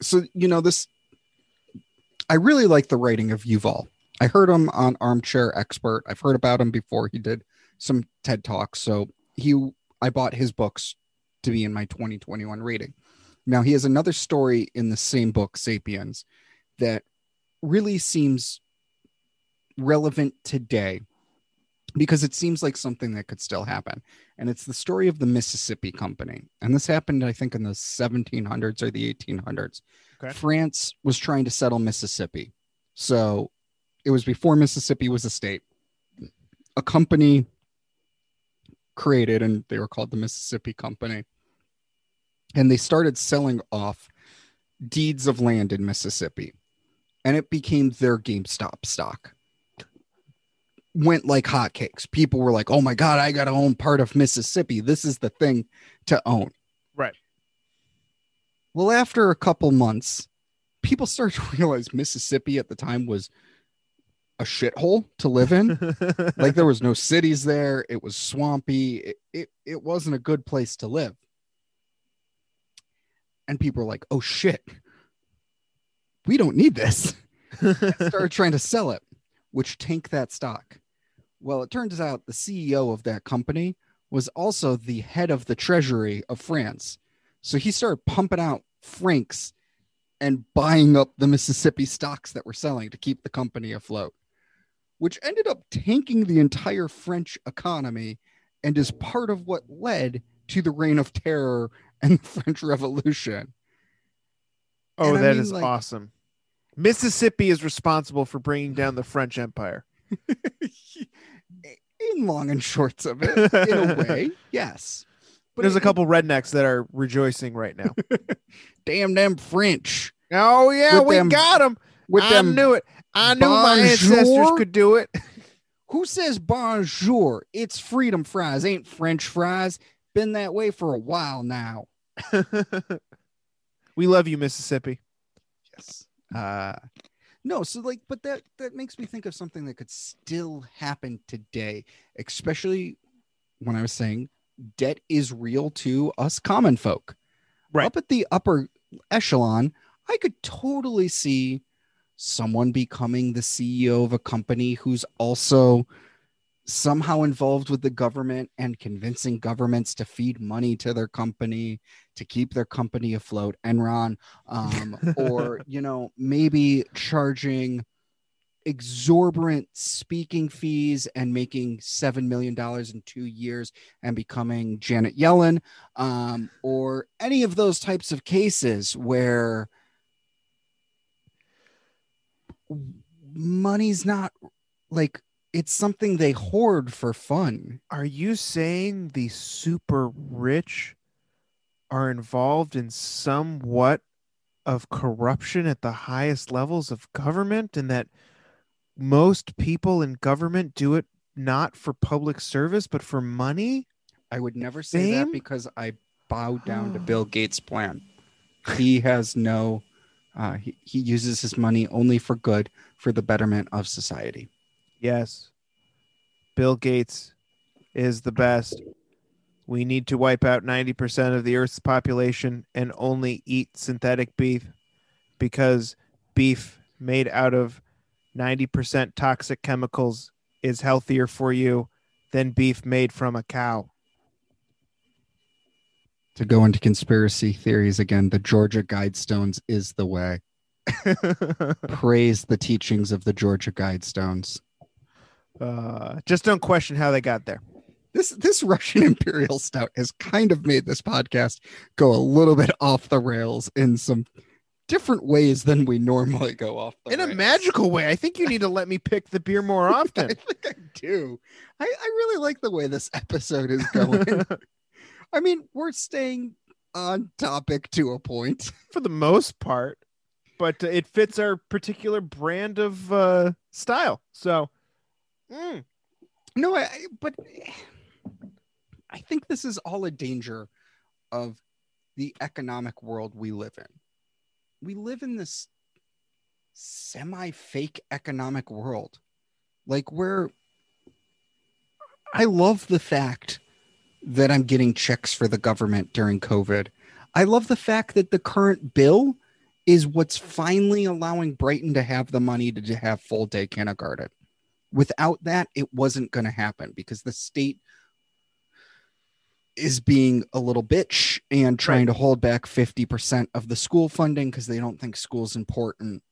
so you know this. I really like the writing of Yuval. I heard him on Armchair Expert. I've heard about him before. He did some TED talks. So he, I bought his books to be in my 2021 reading. Now he has another story in the same book, Sapiens, that really seems relevant today because it seems like something that could still happen. And it's the story of the Mississippi Company. And this happened, I think, in the 1700s or the 1800s. Okay. France was trying to settle Mississippi. So it was before Mississippi was a state. A company created, and they were called the Mississippi Company. And they started selling off deeds of land in Mississippi. And it became their GameStop stock went like hotcakes. People were like, "Oh my god, I got to own part of Mississippi. This is the thing to own." Right. Well, after a couple months, people started to realize Mississippi at the time was a shithole to live in. like there was no cities there. It was swampy. It, it it wasn't a good place to live. And people were like, "Oh shit. We don't need this." started trying to sell it, which tanked that stock. Well, it turns out the CEO of that company was also the head of the treasury of France. So he started pumping out francs and buying up the Mississippi stocks that were selling to keep the company afloat, which ended up tanking the entire French economy and is part of what led to the reign of terror and the French Revolution. oh, And I mean, is like- awesome. Mississippi is responsible for bringing down the French Empire. in long and shorts of it, in a way, yes. But There's it- a couple rednecks that are rejoicing right now. damn them French oh yeah, With we them- got them. with I them. knew it. I knew my ancestors could do it. Who says bonjour? It's freedom fries, ain't French fries. Been that way for a while now. we love you, Mississippi. Yes. Uh no, so like, but that that makes me think of something that could still happen today, especially when I was saying debt is real to us common folk. Right. Up at the upper echelon, I could totally see someone becoming the CEO of a company who's also somehow involved with the government and convincing governments to feed money to their company to keep their company afloat enron um, or you know maybe charging exorbitant speaking fees and making seven million dollars in two years and becoming janet yellen um, or any of those types of cases where money's not like it's something they hoard for fun Are you saying the super rich are involved in somewhat of corruption at the highest levels of government and that most people in government do it not for public service, but for money. I would never say that because I bow down to Bill Gates' plan. He has no, uh, he, he uses his money only for good, for the betterment of society. Yes. Bill Gates is the best. We need to wipe out 90% of the Earth's population and only eat synthetic beef because beef made out of 90% toxic chemicals is healthier for you than beef made from a cow. To go into conspiracy theories again, the Georgia Guidestones is the way. Praise the teachings of the Georgia Guidestones. uh, just don't question how they got there. This this Russian Imperial Stout has kind of made this podcast go a little bit off the rails in some different ways than we normally go off the In a magical way. I think you need to let me pick the beer more often. I think I do. I, I really like the way this episode is going. I mean, we're staying on topic to a point. for the most part, but uh, it fits our particular brand of uh, style. So, mm, No, I, I but I think this is all a danger of the economic world we live in. We live in this semi fake economic world. Like where I love the fact that I'm getting checks for the government during COVID. I love the fact that the current bill is what's finally allowing Brighton to have the money to have full day kindergarten without that it wasn't going to happen because the state is being a little bitch and trying to hold back 50% of the school funding because they don't think school's important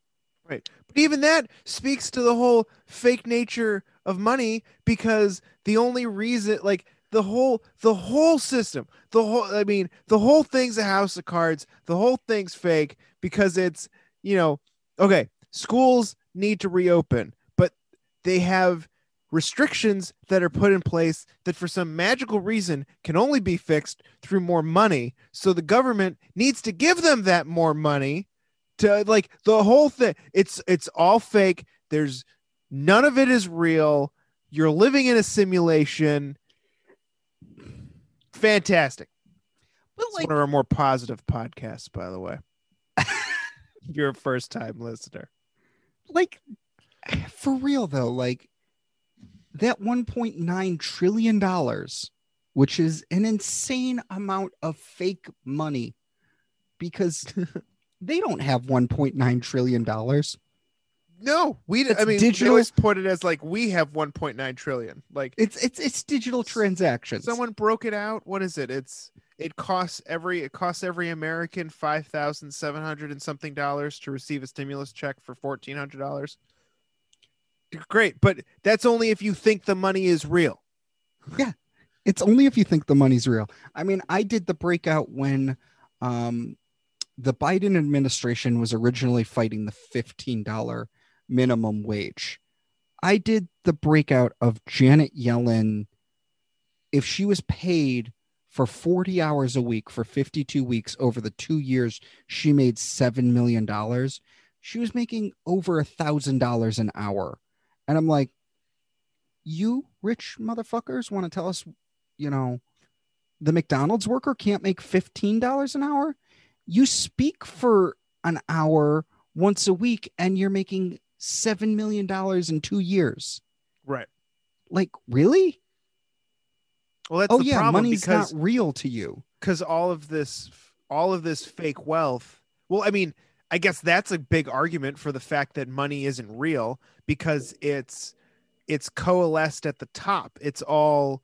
right. But even that speaks to the whole fake nature of money because the only reason, like, the whole the whole system the whole i mean the whole thing's a house of cards. The whole thing's fake because it's you know okay schools need to reopen but they have restrictions that are put in place that for some magical reason can only be fixed through more money. So the government needs to give them that more money to like the whole thing it's it's all fake. There's none of it is real. You're living in a simulation fantastic. But like one of our more positive podcasts by the way. You're a first time listener. Like for real though like that 1.9 trillion dollars which is an insane amount of fake money because they don't have 1.9 trillion dollars no we It's i mean they digital- always put it as like we have 1.9 trillion. Like it's it's it's digital transactions. someone broke it out. What is it? It's it costs every it costs every american 5700 and something dollars to receive a stimulus check for $1400 great but that's only if you think the money is real. Yeah, it's only if you think the money's real. I mean, I did the breakout when um, the Biden administration was originally fighting the $15 minimum wage. I did the breakout of Janet Yellen. If she was paid for 40 hours a week for 52 weeks over the two years, she made $7 million. She was making over a thousand dollars an hour. And I'm like, you rich motherfuckers want to tell us you know, the McDonald's worker can't make $15 an hour. You speak for an hour once a week and you're making $7 million in two years. right Like, really? well that's oh, the yeah, problem money's because not real to you. because all of this all of this fake wealth well i mean i guess that's a big argument for the fact that money isn't real because it's it's coalesced at the top it's all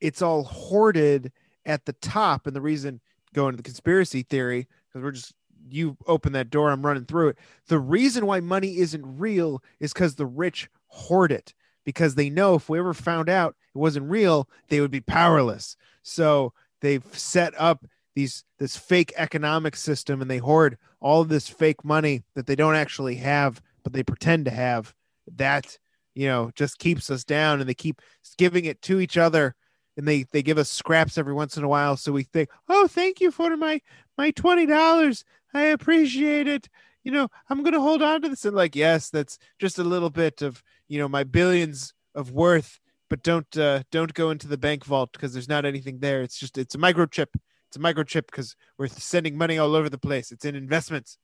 it's all hoarded at the top and the reason going to the conspiracy theory because we're just you open that door i'm running through it. The reason why money isn't real is because the rich hoard it because they know if we ever found out it wasn't real they would be powerless. So they've set up these this fake economic system and they hoard all this fake money that they don't actually have but they pretend to have that you know just keeps us down and they keep giving it to each other and they they give us scraps every once in a while. So we think oh thank you for my my $20 i appreciate it you know i'm gonna hold on to this and like yes that's just a little bit of you know my billions of worth but don't uh, don't go into the bank vault because there's not anything there. It's just it's a microchip. It's a microchip because we're sending money all over the place. It's in investments.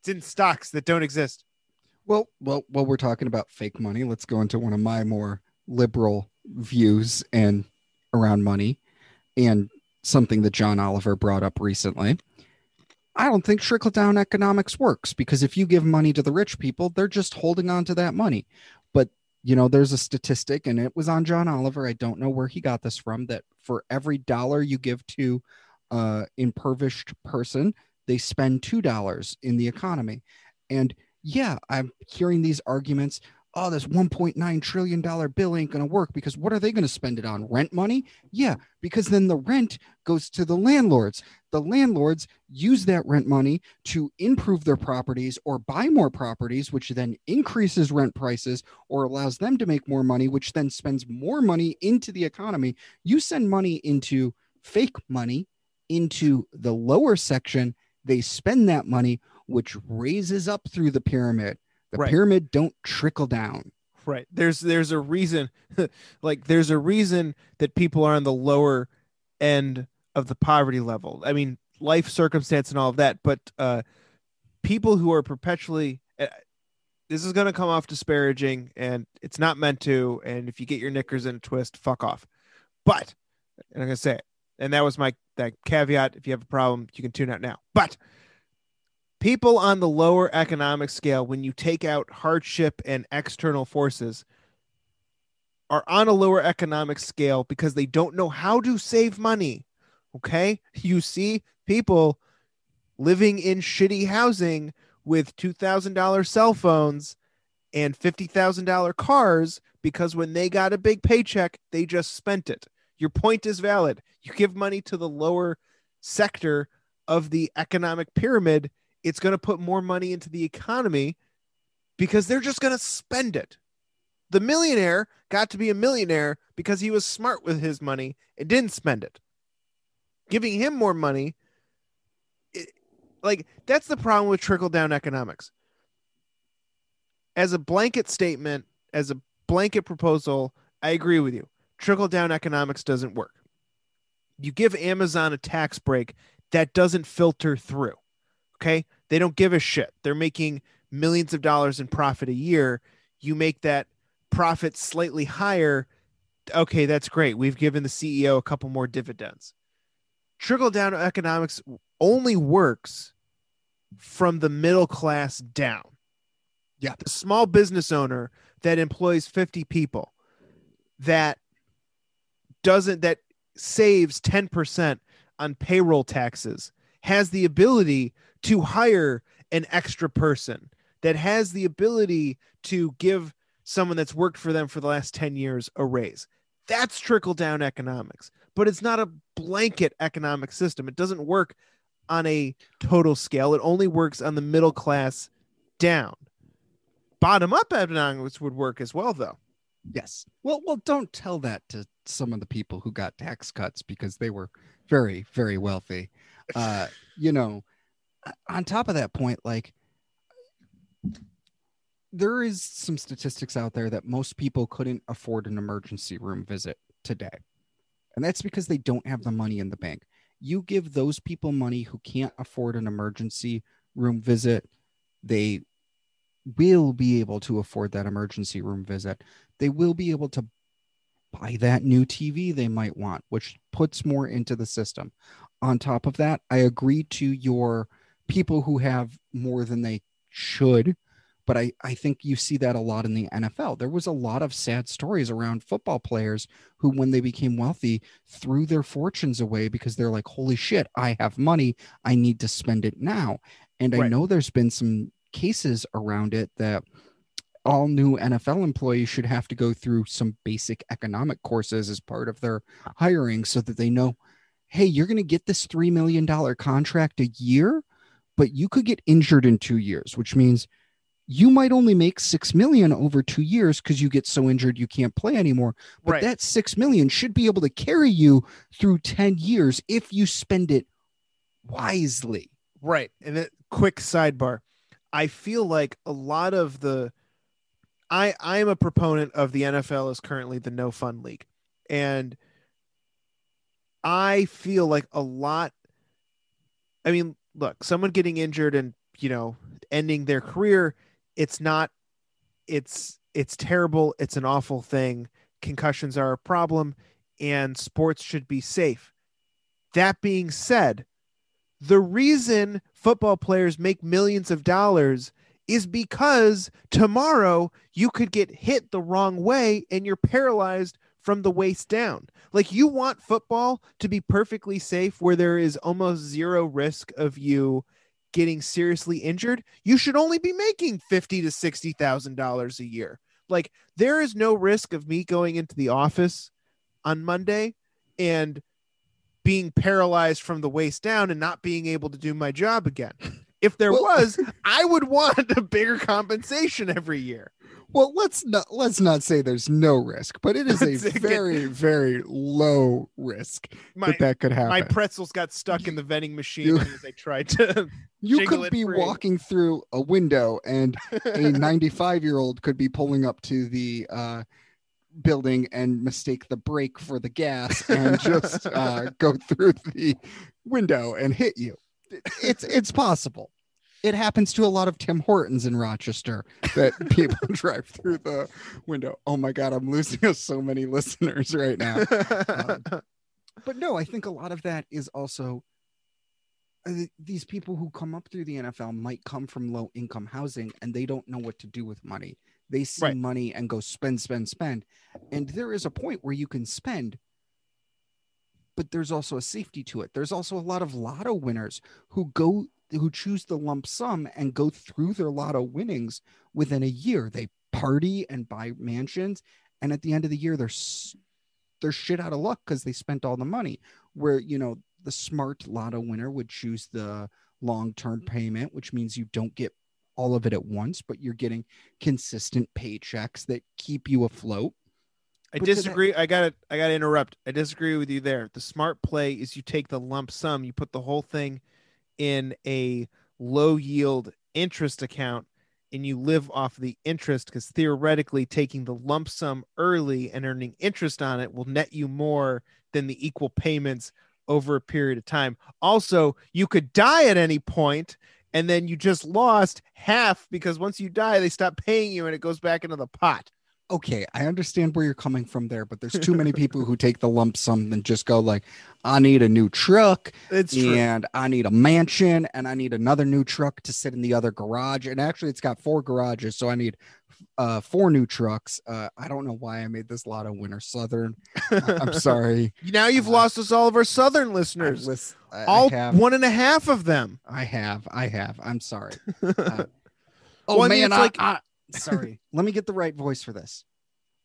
It's in stocks that don't exist. Well, well, while we're talking about fake money, let's go into one of my more liberal views and around money and something that John Oliver brought up recently. I don't think trickle down economics works because if you give money to the rich people, they're just holding on to that money. But, you know, there's a statistic and it was on John Oliver. I don't know where he got this from that for every dollar you give to uh impoverished person, they spend $2 in the economy. And yeah, I'm hearing these arguments. Oh, this 1.9 trillion dollar bill ain't going to work because what are they going to spend it on? Rent money? Yeah, because then the rent goes to the landlords. The landlords use that rent money to improve their properties or buy more properties, which then increases rent prices or allows them to make more money, which then spends more money into the economy. You send money into fake money into the lower section, they spend that money, which raises up through the pyramid. The Right. pyramid don't trickle down. Right. There's there's a reason like there's a reason that people are on the lower end of the poverty level. I mean, life circumstance and all of that, but uh people who are perpetually uh, this is going to come off disparaging and it's not meant to and if you get your knickers in a twist, fuck off. But and I'm going to say it. And that was my that caveat. If you have a problem, you can tune out now. But people on the lower economic scale, when you take out hardship and external forces, are on a lower economic scale because they don't know how to save money. Okay. You see people living in shitty housing with $2,000 cell phones and $50,000 cars because when they got a big paycheck, they just spent it. Your point is valid. You give money to the lower sector of the economic pyramid, it's going to put more money into the economy because they're just going to spend it. The millionaire got to be a millionaire because he was smart with his money and didn't spend it. Giving him more money, it, like that's the problem with trickle down economics. As a blanket statement, as a blanket proposal, I agree with you. Trickle down economics doesn't work. You give Amazon a tax break that doesn't filter through. Okay. They don't give a shit. They're making millions of dollars in profit a year. You make that profit slightly higher. Okay, that's great. We've given the CEO a couple more dividends. Trickle down economics only works from the middle class down. Yeah. The small business owner that employs 50 people that doesn't, that saves 10% on payroll taxes has the ability to hire an extra person that has the ability to give someone that's worked for them for the last 10 years a raise. That's trickle down economics, but it's not a blanket economic system. It doesn't work on a total scale, it only works on the middle class down. Bottom up economics would work as well, though. Yes. Well, well, don't tell that to some of the people who got tax cuts because they were very, very wealthy. Uh, you know, on top of that point, like there is some statistics out there that most people couldn't afford an emergency room visit today. And that's because they don't have the money in the bank. You give those people money who can't afford an emergency room visit, they will be able to afford that emergency room visit. They will be able to buy that new TV they might want, which puts more into the system. On top of that, I agree to your people who have more than they should, but I, I think you see that a lot in the NFL. There was a lot of sad stories around football players who, when they became wealthy, threw their fortunes away because they're like, holy shit, I have money. I need to spend it now. And I know there's been some cases around it that all new NFL employees should have to go through some basic economic courses as part of their hiring so that they know, hey, you're going to get this $3 million contract a year, but you could get injured in two years, which means you might only make 6 million over two years because you get so injured you can't play anymore. But Right. that 6 million should be able to carry you through 10 years if you spend it wisely. Right. And a quick sidebar. I feel like a lot of the I I am a proponent of the NFL is currently the no fun league, and I feel like a lot. I mean, look, someone getting injured and you know ending their career, it's not, it's it's terrible. It's an awful thing. Concussions are a problem, and sports should be safe. That being said, the reason football players make millions of dollars is because tomorrow you could get hit the wrong way and you're paralyzed from the waist down. Like you want football to be perfectly safe where there is almost zero risk of you getting seriously injured. You should only be making 50 to 60,000 dollars a year. Like there is no risk of me going into the office on Monday and being paralyzed from the waist down and not being able to do my job again. If there Well- was, I would want a bigger compensation every year. Well, let's not let's not say there's no risk, but it is a very very low risk My that that could happen. my pretzels got stuck in the vending machine You- as I tried to. you could be free. walking through a window and a 95 year old could be pulling up to the uh, building and mistake the brake for the gas and just uh, go through the window and hit you. It's it's possible. It happens to a lot of Tim Hortons in Rochester that people drive through the window. Oh my god, I'm losing so many listeners right now. Um, but no, I think a lot of that is also uh, these people who come up through the NFL might come from low income housing and they don't know what to do with money. They see Right. money and go spend, spend, spend. And there is a point where you can spend, but there's also a safety to it. There's also a lot of lotto winners who go who choose the lump sum and go through their lotto winnings within a year. They party and buy mansions, and at the end of the year, they're they're shit out of luck because they spent all the money. Where you know the smart lotto winner would choose the long term mm-hmm. payment, which means you don't get all of it at once, but you're getting consistent paychecks that keep you afloat. I But that- disagree. I got to I got to interrupt. I disagree with you there. The smart play is you take the lump sum, you put the whole thing in a low yield interest account and you live off the interest because theoretically taking the lump sum early and earning interest on it will net you more than the equal payments over a period of time. Also, you could die at any point and then you just lost half because once you die they stop paying you and it goes back into the pot. Okay, I understand where you're coming from there, but there's too many people who take the lump sum and just go like, I need a new truck It's true. and I need a mansion and I need another new truck to sit in the other garage. And actually, it's got four garages, so I need uh four new trucks. Uh, I don't know why I made this lot of winter southern. I'm sorry. Now you've Uh, lost us all of our southern listeners. lis- I, I all have, one and a half of them. I have, I have. I'm sorry. Uh, oh Well, I mean, man, it's I, like- I- sorry. Let me get the right voice for this.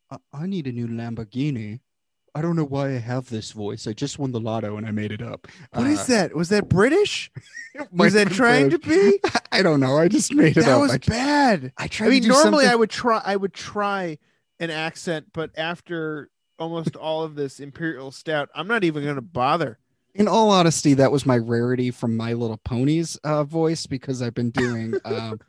Uh, I need a new Lamborghini. I don't know why I have this voice. I just won the lotto and I made it up. What is Uh, that? Was that British? Was that trying to be? I don't know. I just made it That up. That was I, bad. I tried I mean, normally I would try. I would try an accent, but after almost all of this imperial stout, I'm not even going to bother. in all honesty, that was my rarity from My Little Ponies uh, voice because I've been doing um,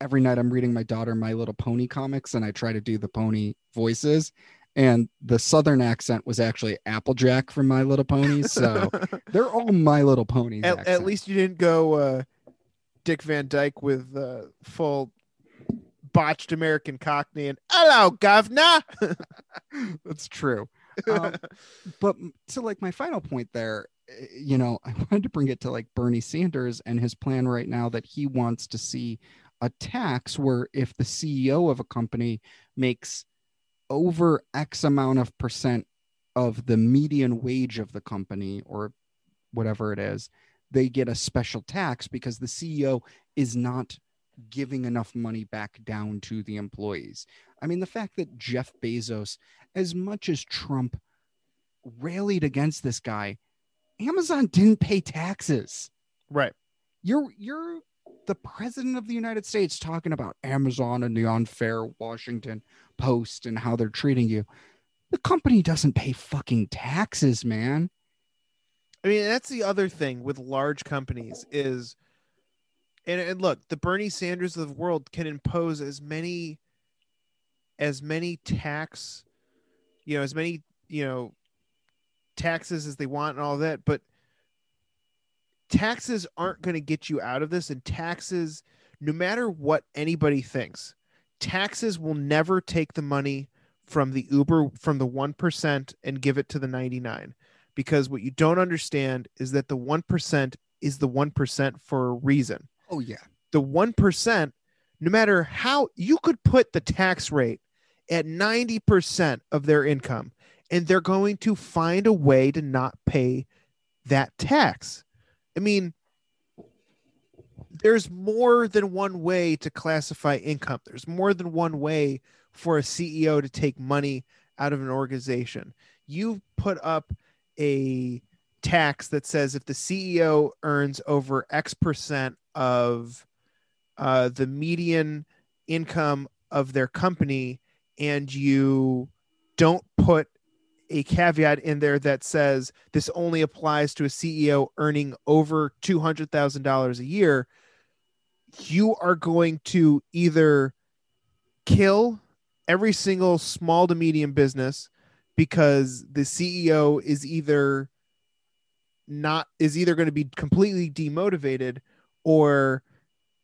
every night. I'm reading my daughter My Little Pony comics, and I try to do the pony voices. And the southern accent was actually Applejack from My Little Ponies, so they're all My Little Ponies. at, at least you didn't go uh, Dick Van Dyke with uh, full botched American Cockney and hello, governor. that's true. Um, but to like my final point there, eh, you know, I wanted to bring it to like Bernie Sanders and his plan right now that he wants to see a tax where if the CEO of a company makes over X amount of percent of the median wage of the company or whatever it is, they get a special tax because the CEO is not giving enough money back down to the employees. I mean, the fact that Jeff Bezos, as much as Trump rallied against this guy, Amazon didn't pay taxes. right. You're you're the president of the United States talking about Amazon and the unfair Washington Post and how they're treating you. The company doesn't pay fucking taxes, man. I mean, that's the other thing with large companies is, and, and look, the Bernie Sanders of the world can impose as many as many tax, you know, as many, you know, taxes as they want and all that, but taxes aren't going to get you out of this and taxes no matter what anybody thinks taxes will never take the money from the uber from the 1% and give it to the 99 because what you don't understand is that the 1% is the 1% for a reason. Oh yeah. the 1% no matter how you could put the tax rate at 90% of their income and they're going to find a way to not pay that tax i mean there's more than one way to classify income. There's more than one way for a ceo to take money out of an organization. You put up a tax that says if the ceo earns over x percent of uh, the median income of their company and you don't put a caveat in there that says this only applies to a CEO earning over $200,000 a year, you are going to either kill every single small to medium business because the CEO is either not is either going to be completely demotivated or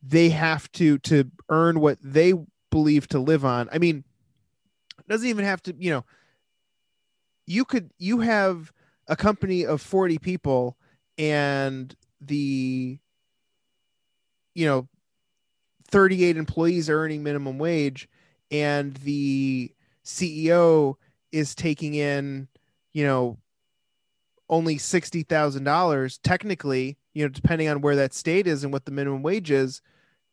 they have to to earn what they believe to live on. I mean, it doesn't even have to, you know, you could you have a company of 40 people and the you know 38 employees are earning minimum wage and the CEO is taking in, you know, only $60,000 technically, you know, depending on where that state is and what the minimum wage is,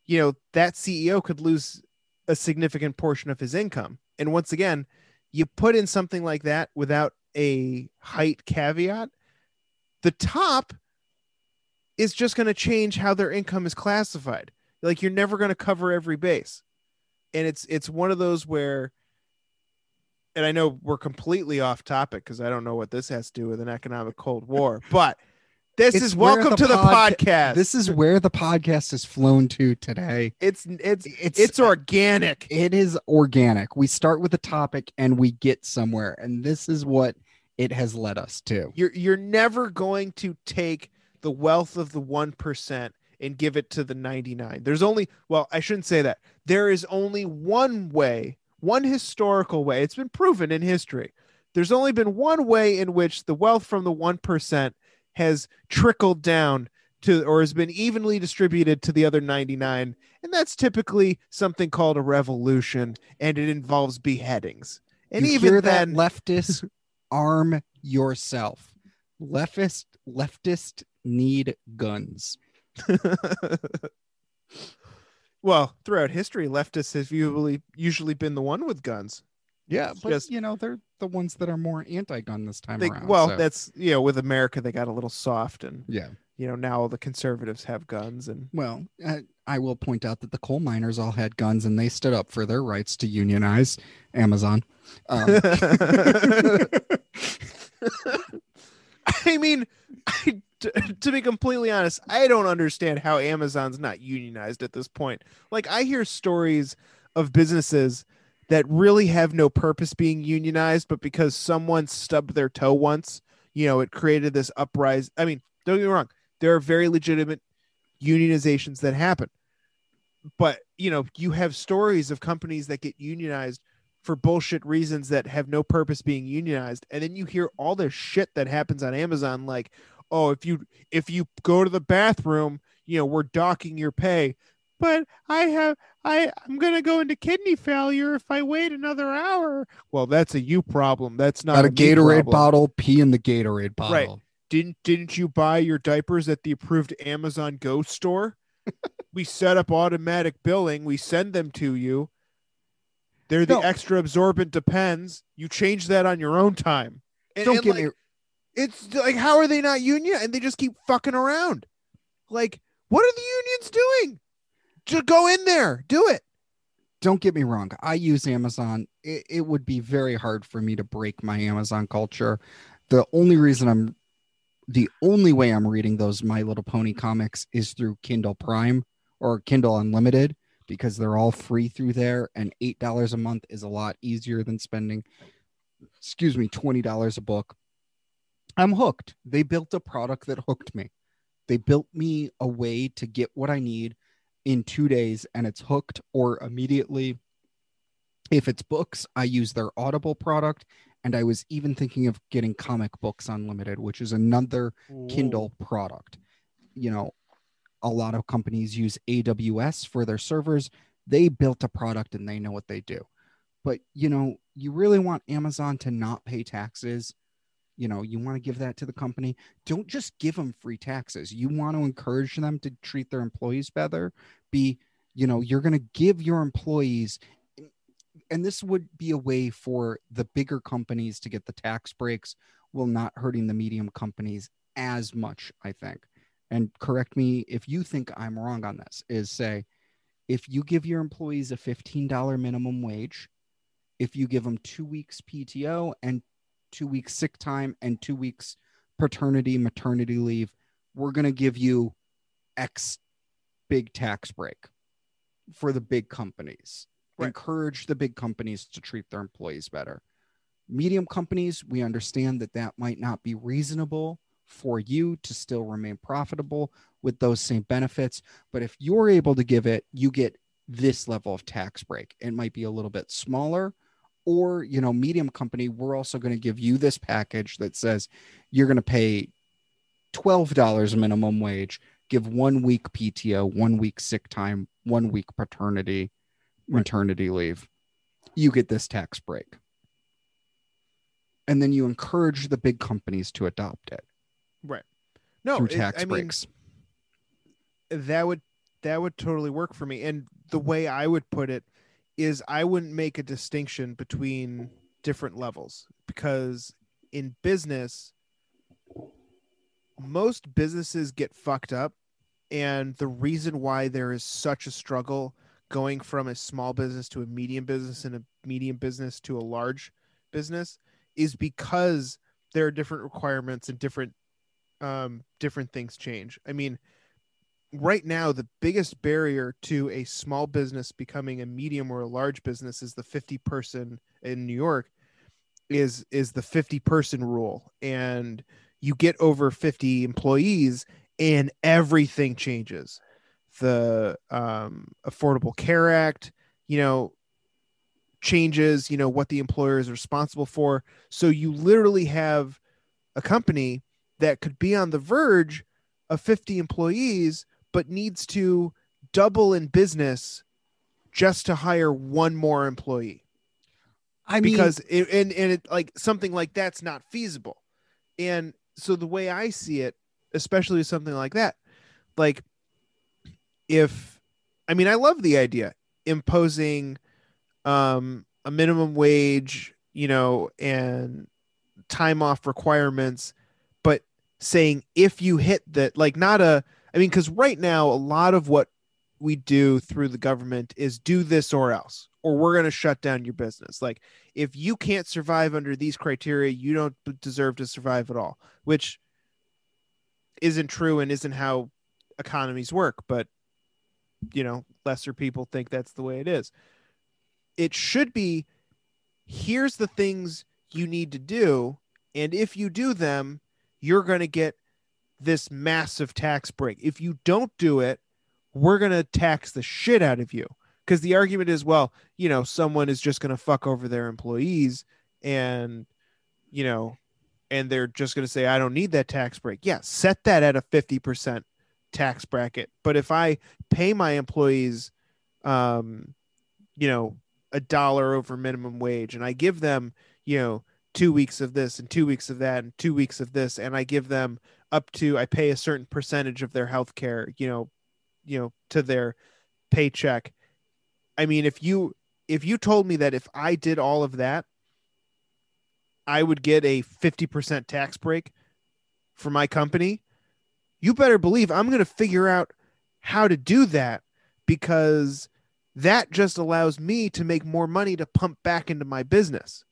you know, that CEO could lose a significant portion of his income. And once again, you put in something like that without a height caveat, the top is just going to change how their income is classified. Like you're never going to cover every base. And it's it's one of those where and I know we're completely off topic because I don't know what this has to do with an economic cold war, but this It's is welcome the to the podca- podcast. This is where the podcast has flown to today. it's it's It's it's organic. it is organic. We start with a topic and we get somewhere, and this is what it has led us to. You're you're never going to take the wealth of the 1% and give it to the 99. There's only well, I shouldn't say that. There is only one way, one historical way. It's been proven in history. There's only been one way in which the wealth from the 1% has trickled down to or has been evenly distributed to the other 99, and that's typically something called a revolution and it involves beheadings. And you even then that leftists arm yourself. Leftist leftist need guns. well, throughout history, leftists have usually usually been the one with guns. Yeah, but just- you know they're the ones that are more anti-gun this time They, around. well, so- that's you know, with America, they got a little soft, and yeah. you know now the conservatives have guns, and Well, uh, I will point out that the coal miners all had guns and they stood up for their rights to unionize. Amazon. Um, I mean, I, t- to be completely honest, I don't understand how Amazon's not unionized at this point. Like, I hear stories of businesses that really have no purpose being unionized, but because someone stubbed their toe once, you know, it created this uprise. I mean, don't get me wrong, there are very legitimate unionizations that happen, but you know, you have stories of companies that get unionized for bullshit reasons that have no purpose being unionized and then you hear all this shit that happens on amazon like oh if you if you go to the bathroom you know we're docking your pay but i have i i'm gonna go into kidney failure if i wait another hour. Well that's a you problem. That's not got a me Gatorade problem. bottle, pee in the Gatorade bottle. Right. didn't didn't you buy your diapers at the approved amazon go store? We set up automatic billing. We send them to you. They're the No. extra absorbent depends. You change that on your own time. And- Don't and, get like, me it's like how are they not union? And they just keep fucking around. Like what are the unions doing just go in there do it don't get me wrong. I use Amazon. It, it would be very hard for me to break my Amazon culture. The only reason I'm the only way I'm reading those My Little Pony comics is through Kindle Prime or Kindle Unlimited because they're all free through there and $8 a month is a lot easier than spending excuse me $20 a book i'm hooked they built a product that hooked me they built me a way to get what i need in 2 days and it's hooked or immediately if it's books i use their audible product and i was even thinking of getting comic books unlimited which is another Kindle product. You know, a lot of companies use AWS for their servers. They built a product and they know what they do. But, you know, you really want Amazon to not pay taxes. You know, you want to give that to the company. Don't just give them free taxes. You want to encourage them to treat their employees better. Be, you know, you're going to give your employees and this would be a way for the bigger companies to get the tax breaks while not hurting the medium companies as much, I think. And correct me if you think I'm wrong on this, is say if you give your employees a $15 minimum wage, if you give them two weeks PTO and two weeks sick time and two weeks paternity, maternity leave, we're going to give you X big tax break for the big companies. Right. Encourage the big companies to treat their employees better medium companies, we understand that that might not be reasonable for you to still remain profitable with those same benefits. But if you're able to give it, you get this level of tax break. It might be a little bit smaller. Or, you know, medium company, we're also going to give you this package that says you're going to pay $12 minimum wage, give one week PTO, one week sick time, one week paternity, maternity leave. You get this tax break and then you encourage the big companies to adopt it Right. No, through it- tax I mean, breaks. that would that would totally work for me. And the way I would put it is I wouldn't make a distinction between different levels because in business most businesses get fucked up and the reason why there is such a struggle going from a small business to a medium business and a medium business to a large business is because there are different requirements and different um different things change. I mean, right now the biggest barrier to a small business becoming a medium or a large business is the 50 person in New York is is the 50 person rule. And you get over 50 employees and everything changes. The um, affordable care act you know changes you know what the employer is responsible for. So you literally have a company that could be on the verge of 50 employees but needs to double in business just to hire one more employee. I mean, because it, and and it like something like that's not feasible. And so the way i see it especially with something like that like if i mean i love the idea imposing um a minimum wage you know and time off requirements but saying if you hit that like not a i mean because right now a lot of what we do through the government is do this or else or we're going to shut down your business. Like if you can't survive under these criteria you don't deserve to survive at all which isn't true and isn't how economies work but you know lesser people think that's the way it is. It should be here's the things you need to do and if you do them you're going to get this massive tax break. If you don't do it we're going to tax the shit out of you. Because the argument is well you know someone is just going to fuck over their employees and you know and they're just going to say i don't need that tax break. Yeah set that at a 50% tax bracket. But if i pay my employees um you know a dollar over minimum wage and i give them you know two weeks of this and two weeks of that and two weeks of this and i give them up to i pay a certain percentage of their health care you know you know to their paycheck. I mean if you if you told me that if i did all of that i would get a 50% tax break for my company you better believe i'm going to figure out how to do that because that just allows me to make more money to pump back into my business.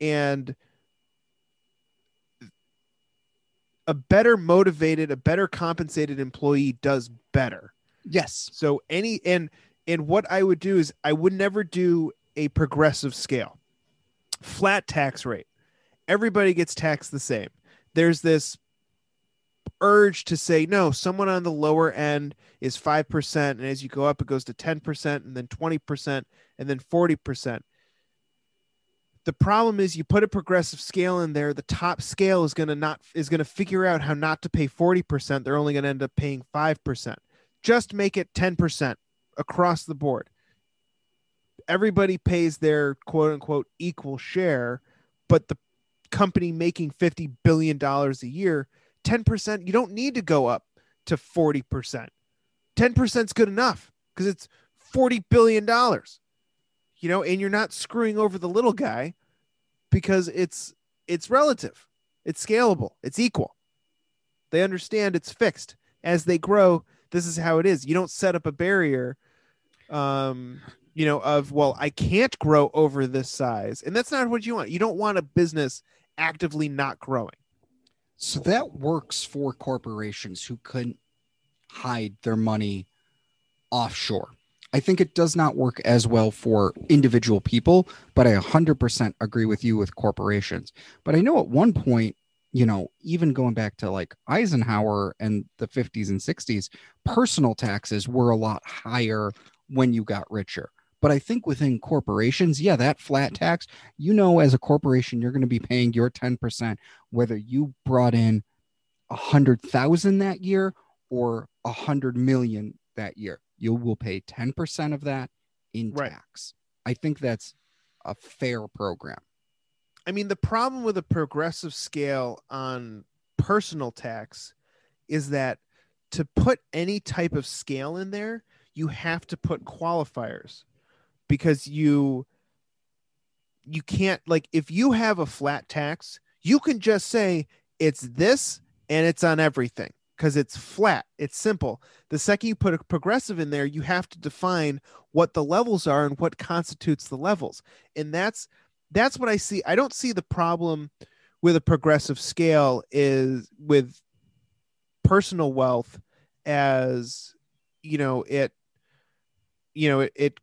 And a better motivated a better compensated employee does better yes, so any and And what I would do is I would never do a progressive scale. Flat tax rate. Everybody gets taxed the same. There's this urge to say no, someone on the lower end is 5% and as you go up it goes to 10% and then 20% and then 40%. The problem is you put a progressive scale in there, the top scale is going to not is going to figure out how not to pay 40%. They're only going to end up paying 5%. Just make it 10% across the board. Everybody pays their quote unquote equal share, but the company making 50 billion dollars a year, 10%, you don't need to go up to 40%. 10% is good enough because it's 40 billion dollars you know and you're not screwing over the little guy because it's it's relative. It's scalable. It's equal. They understand it's fixed. As they grow this is how it is. You don't set up a barrier um you know of well i can't grow over this size. And that's not what you want. You don't want a business actively not growing. So that works for corporations who couldn't hide their money offshore. I think it does not work as well for individual people, but I 100% agree with you with corporations. But I know at one point, you know, even going back to like Eisenhower and the 50s and 60s, personal taxes were a lot higher when you got richer. But I think within corporations, yeah, that flat tax, you know, as a corporation, you're going to be paying your 10%, whether you brought in a hundred thousand that year or a hundred million that year. You will pay 10% of that in Right. tax. I think that's a fair program. I mean, the problem with a progressive scale on personal tax is that to put any type of scale in there, you have to put qualifiers because you you can't like if you have a flat tax, you can just say it's this and it's on everything because it's flat, it's simple. The second you put a progressive in there, you have to define what the levels are and what constitutes the levels. And that's that's what I see. I don't see the problem with a progressive scale is with personal wealth as you know it you know it, it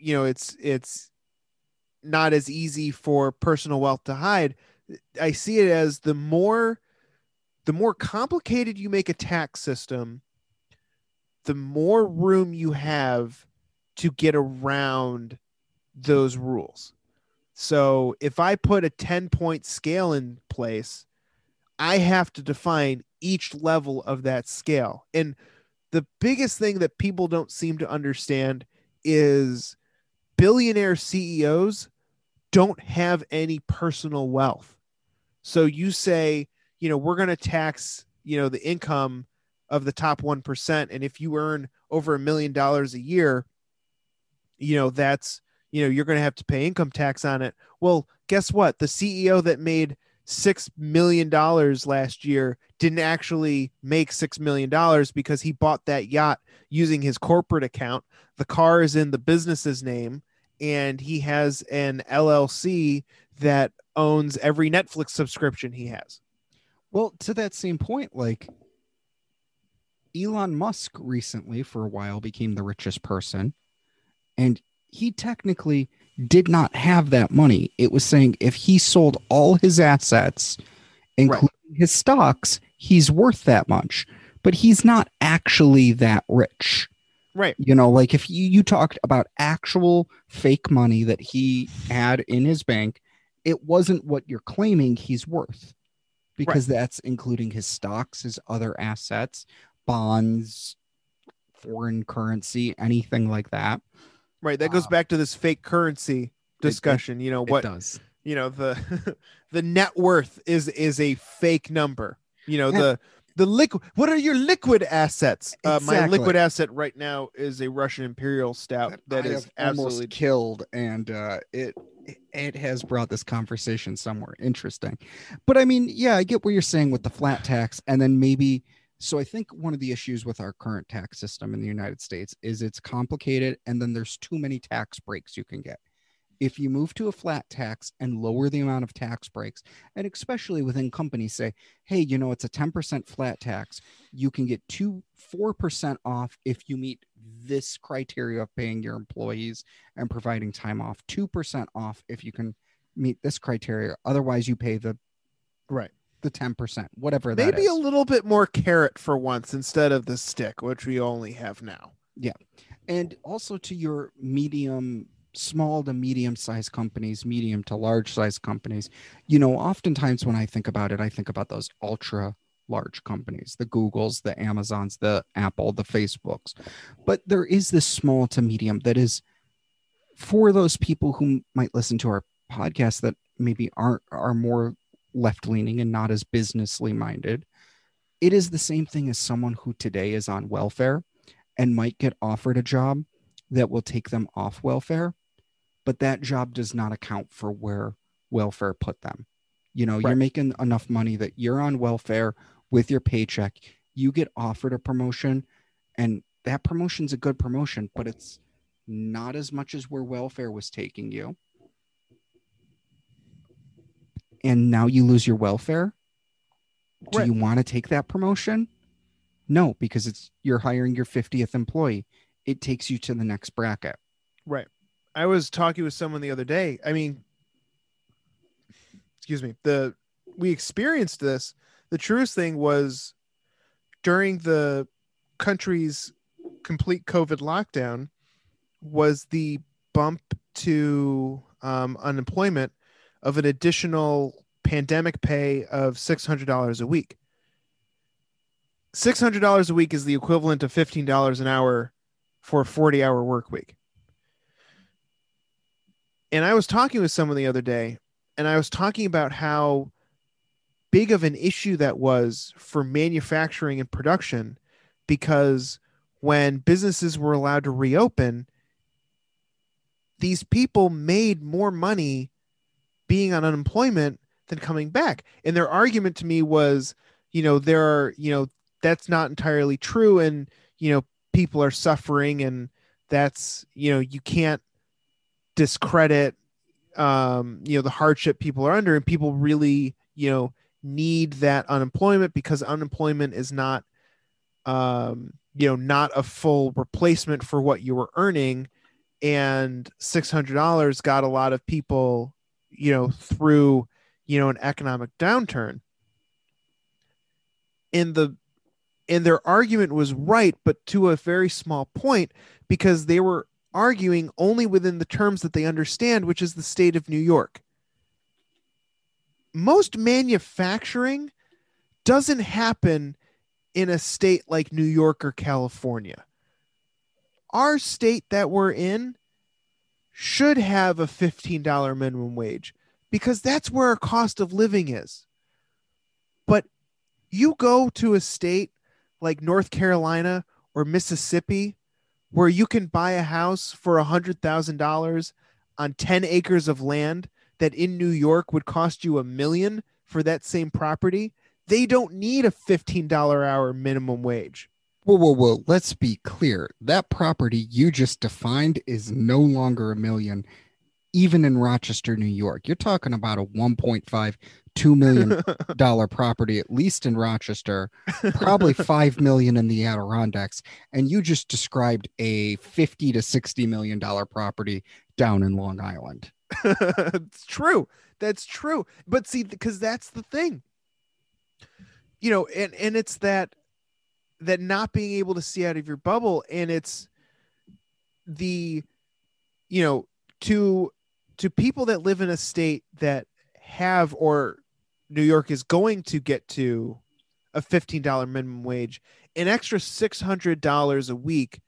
you know it's it's not as easy for personal wealth to hide i see it as the more the more complicated you make a tax system the more room you have to get around those rules so if I put a 10 point scale in place, I have to define each level of that scale. And the biggest thing that people don't seem to understand is billionaire CEOs don't have any personal wealth. So you say, you know, we're going to tax, you know, the income of the top 1%. And if you earn over a million dollars a year, you know, that's you know you're going to have to pay income tax on it. Well guess what? The ceo that made six million dollars last year didn't actually make six million dollars because he bought that yacht using his corporate account. The car is in the business's name and he has an llc that owns every netflix subscription he has Well, to that same point, like Elon Musk recently, for a while, became the richest person. And he technically did not have that money. It was saying if he sold all his assets, including his stocks, he's worth that much. But he's not actually that rich. right You know, like if you, you talked about actual fake money that he had in his bank, it wasn't what you're claiming he's worth because that's including his stocks, his other assets, bonds, foreign currency, anything like that. right that goes Uh, back to this fake currency discussion you know It what does. you know the the net worth is is a fake number you know Yeah. the the liquid what are your liquid assets uh, my liquid asset right now is a russian imperial stout that I is absolutely killed, and uh, it it has brought this conversation somewhere interesting. But I mean, yeah, I get what you're saying with the flat tax, and then maybe. So I think one of the issues with our current tax system in the United States is it's complicated, and then there's too many tax breaks you can get. If you move to a flat tax and lower the amount of tax breaks, and especially within companies say, hey, you know, it's a 10% flat tax, you can get two, 4% off if you meet this criteria of paying your employees and providing time off, 2% off if you can meet this criteria. Otherwise, you pay the Right. the 10%, whatever that Maybe a little bit more carrot for once instead of the stick, which we only have now. Yeah. And also to your medium small to medium sized companies medium to large sized companies. You know oftentimes when i think about it i think about those ultra large companies the googles the amazons the apple the facebooks. But there is this small to medium that is for those people who might listen to our podcast that maybe aren't are more left leaning and not as businessly minded. It is the same thing as someone who today is on welfare and might get offered a job that will take them off welfare, but that job does not account for where welfare put them. You know, you're making enough money that you're on welfare with your paycheck, you get offered a promotion, and that promotion's a good promotion, but it's not as much as where welfare was taking you. And now you lose your welfare. Do Right. you want to take that promotion? No, because it's you're hiring your 50th employee. It takes you to the next bracket. Right. I was talking with someone the other day. I mean, excuse me. The we experienced this. The truest thing was during the country's complete COVID lockdown was the bump to um, unemployment of an additional pandemic pay of six hundred dollars a week. Six hundred dollars a week is the equivalent of fifteen dollars an hour for a forty-hour work week. And I was talking with someone the other day, and I was talking about how big of an issue that was for manufacturing and production because when businesses were allowed to reopen, these people made more money being on unemployment than coming back. And their argument to me was, you know, there are, you know, that's not entirely true. And, you know, people are suffering and that's, you know, you can't discredit um you know the hardship people are under and people really you know need that unemployment because unemployment is not um you know not a full replacement for what you were earning. And $600 got a lot of people you know through you know an economic downturn. And the and their argument was right but to a very small point because they were arguing only within the terms that they understand, which is the state of New York. Most manufacturing doesn't happen in a state like New York or California. Our state that we're in should have a $15 minimum wage because that's where our cost of living is. But you go to a state like North Carolina or Mississippi where you can buy a house for a hundred thousand dollars on 10 acres of land that in New York would cost you a million for that same property. They don't need a $15 hour minimum wage. Whoa, whoa, whoa. Let's be clear. That property you just defined is no longer a million, even in Rochester, New York. You're talking about a 1.5, $2 million dollar property, at least in Rochester, probably 5 million in the Adirondacks. And you just described a 50 to 60 million dollar property down in Long Island. it's true. That's true. But see, because that's the thing. You know, and and it's that that not being able to see out of your bubble, and it's the, you know, to to people that live in a state that have or New York is going to get to a $15 minimum wage, an extra $600 a week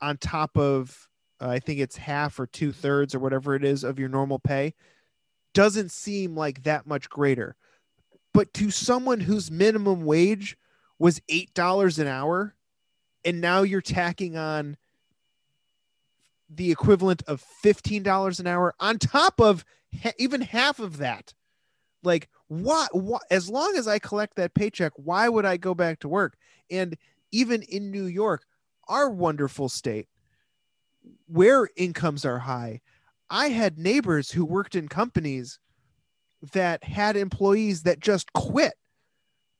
on top of uh, I think it's half or two thirds or whatever it is of your normal pay, doesn't seem like that much greater. But to someone whose minimum wage was eight dollars an hour, and now you're tacking on the equivalent of fifteen dollars an hour on top of ha- even half of that. Like what? As long as I collect that paycheck, why would I go back to work? And even in New York, our wonderful state, where incomes are high, I had neighbors who worked in companies that had employees that just quit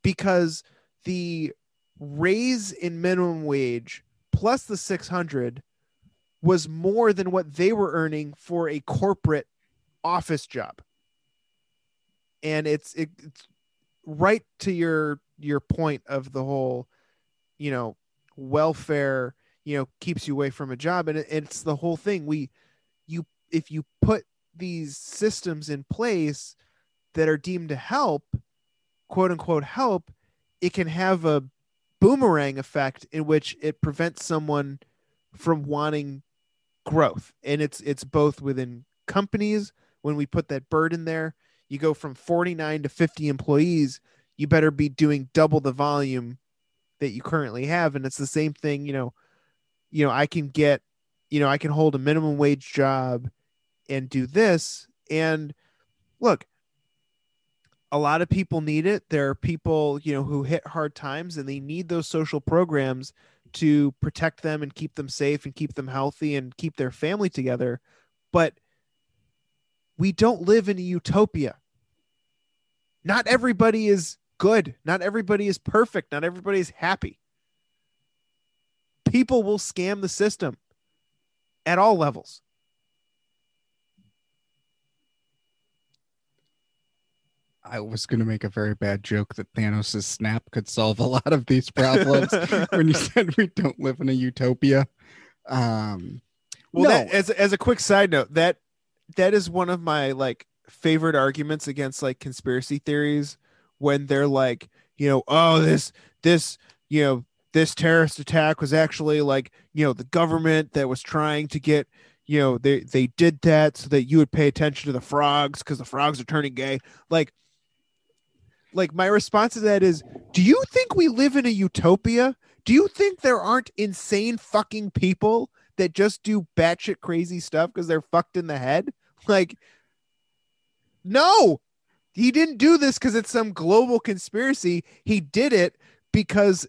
because the raise in minimum wage plus the 600 was more than what they were earning for a corporate office job and it's it, it's right to your your point of the whole you know welfare you know keeps you away from a job. And it, it's the whole thing. We you if you put these systems in place that are deemed to help quote unquote help it can have a boomerang effect in which it prevents someone from wanting growth. And it's it's both within companies when we put that burden there you go from 49 to 50 employees you better be doing double the volume that you currently have. And it's the same thing you know you know i can get you know i can hold a minimum wage job and do this. And look a lot of people need it. There are people you know who hit hard times and they need those social programs to protect them and keep them safe and keep them healthy and keep their family together. But we don't live in a utopia. Not everybody is good. Not everybody is perfect. Not everybody is happy. People will scam the system at all levels. I was going to make a very bad joke that Thanos' snap could solve a lot of these problems when you said we don't live in a utopia. Um, Well, no, that, as as a quick side note, that that is one of my like favorite arguments against like conspiracy theories when they're like, you know, oh this this you know this terrorist attack was actually like you know the government that was trying to get you know they they did that so that you would pay attention to the frogs because the frogs are turning gay. Like like my response to that is do you think we live in a utopia? Do you think there aren't insane fucking people that just do batshit crazy stuff because they're fucked in the head like no he didn't do this because it's some global conspiracy he did it because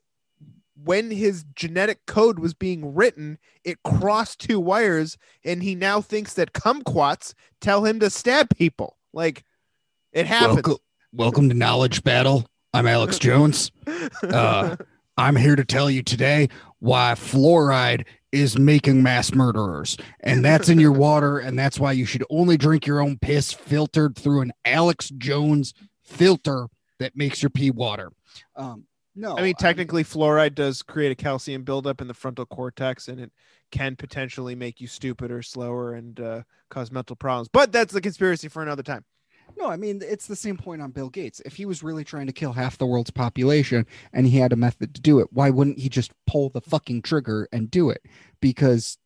when his genetic code was being written, it crossed two wires, and he now thinks that kumquats tell him to stab people. Like it happens. welcome, welcome to Knowledge Battle. I'm Alex Jones. Uh, I'm here to tell you today why fluoride is making mass murderers. And that's in your water. And that's why you should only drink your own piss filtered through an Alex Jones filter that makes your pee water. Um, no, I mean, technically, fluoride does create a calcium buildup in the frontal cortex, and it can potentially make you stupid or slower and uh, cause mental problems. But that's the conspiracy for another time. No, I mean it's the same point on Bill Gates. If he was really trying to kill half the world's population and he had a method to do it, why wouldn't he just pull the fucking trigger and do it? Because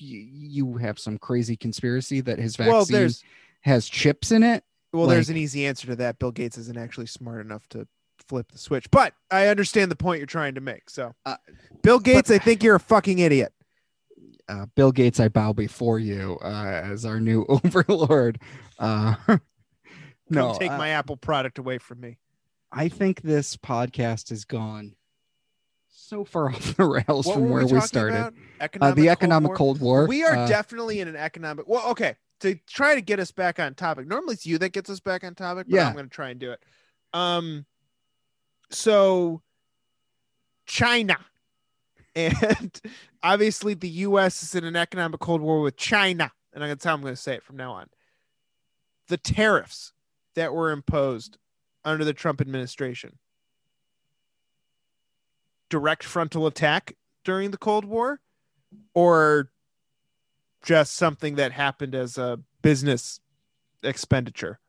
y- you have some crazy conspiracy that his vaccine Well, there's has chips in it. well, there's an easy answer to that. Bill Gates isn't actually smart enough to flip the switch, but I understand the point you're trying to make. So, Uh, Bill Gates, I think you're a fucking idiot. Uh, Bill Gates, I bow before you uh, as our new overlord. Uh, no, take uh, my Apple product away from me. I think this podcast has gone so far off the rails What from where we, talking started. Uh, Economic the Cold economic War? Cold War. We are uh, definitely in an economic. Well, okay. To try to get us back on topic. Normally it's you that gets us back on topic, but Yeah. I'm going to try and do it. Um, so China, and obviously the U.S. is in an economic cold war with China, and I'm going to tell I'm going to say it from now on. The tariffs that were imposed under the Trump administration, direct frontal attack during the Cold War, or just something that happened as a business expenditure.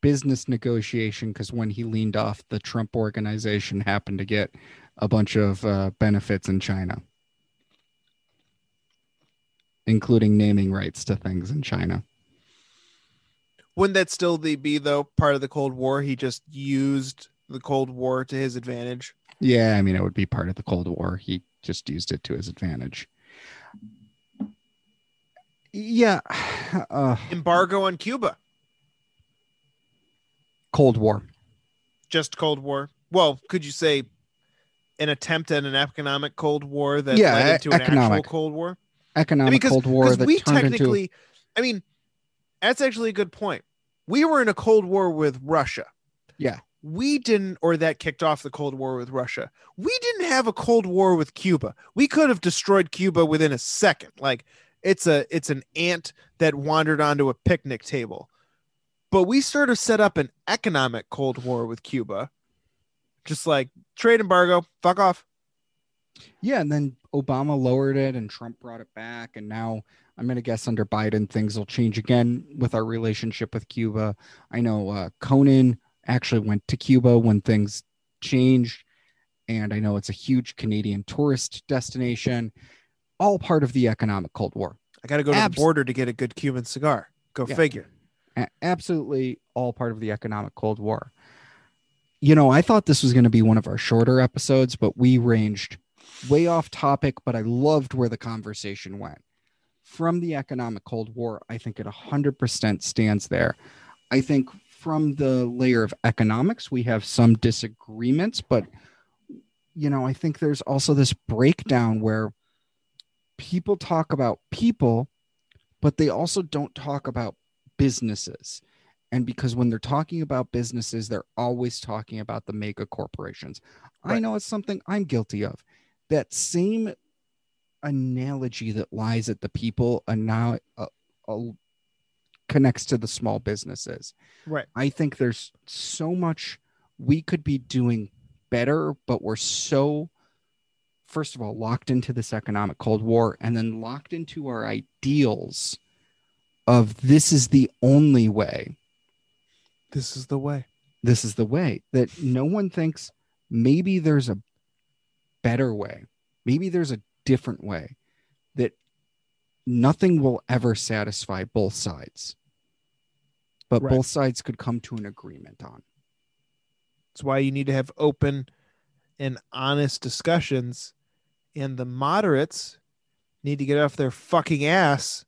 business negotiation because when he leaned off, the Trump organization happened to get a bunch of uh, benefits in China, including naming rights to things in China. Wouldn't that still be though part of the Cold War? He just used the Cold War to his advantage. Yeah, I mean, it would be part of the Cold War. He just used it to his advantage. Yeah, uh, Embargo on Cuba, Cold War. just Cold War. Well, could you say an attempt at an economic Cold War that Yeah, led into an economic. actual Cold War? I Economic mean, because Cold War that we turned into technically, I mean, that's actually a good point. We were in a Cold War with Russia. Yeah. We didn't, or that kicked off the Cold War with Russia. We didn't have a Cold War with Cuba. We could have destroyed Cuba within a second. Like it's a it's an ant that wandered onto a picnic table. But we sort of set up an economic Cold War with Cuba. Just like trade embargo, fuck off. Yeah, and then Obama lowered it and Trump brought it back. And now I'm going to guess under Biden, things will change again with our relationship with Cuba. I know uh, Conan actually went to Cuba when things changed. And I know it's a huge Canadian tourist destination, all part of the economic Cold War. I got to go to Abs- the border to get a good Cuban cigar. Go Yeah. figure. A- absolutely all part of the economic Cold War. You know, I thought this was going to be one of our shorter episodes, but we ranged way off topic, but I loved where the conversation went. From the economic Cold War, I think it 100% stands there. I think from the layer of economics, we have some disagreements, but, you know, I think there's also this breakdown where people talk about people, but they also don't talk about businesses. And because when they're talking about businesses, they're always talking about the mega corporations. I know it's something I'm guilty of. That same analogy that lies at the people and now uh, uh, connects to the small businesses. Right. I think there's so much we could be doing better, but we're so, first of all, locked into this economic Cold War and then locked into our ideals of this is the only way. This is the way. This is the way that no one thinks maybe there's a better way. Maybe there's a different way that nothing will ever satisfy both sides. But Right. both sides could come to an agreement on. That's why you need to have open and honest discussions. And the moderates need to get off their fucking ass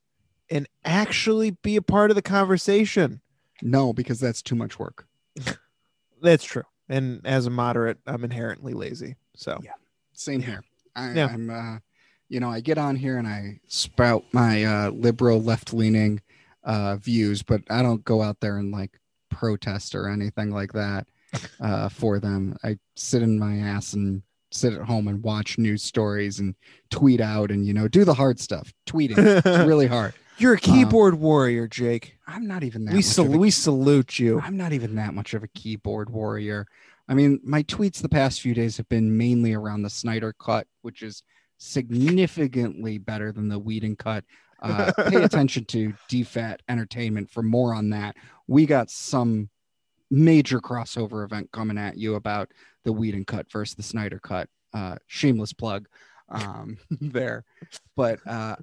and actually be a part of the conversation. No, because that's too much work. That's true. And as a moderate, I'm inherently lazy. So Yeah. Same here. I, Yeah. I'm, uh, you know, I get on here and I spout my uh, liberal, left leaning uh, views, but I don't go out there and like protest or anything like that uh, for them. I sit in my ass and sit at home and watch news stories and tweet out and, you know, do the hard stuff. Tweeting. It's really hard. you're a keyboard warrior, Jake. I'm not even that We, sal- a, we salute you. I'm not even that much of a keyboard warrior. I mean, my tweets the past few days have been mainly around the Snyder cut, which is significantly better than the Whedon cut. Uh, pay attention to DFAT Entertainment for more on that. We got some major crossover event coming at you about the Whedon cut versus the Snyder cut. Uh, shameless plug um, there. But uh,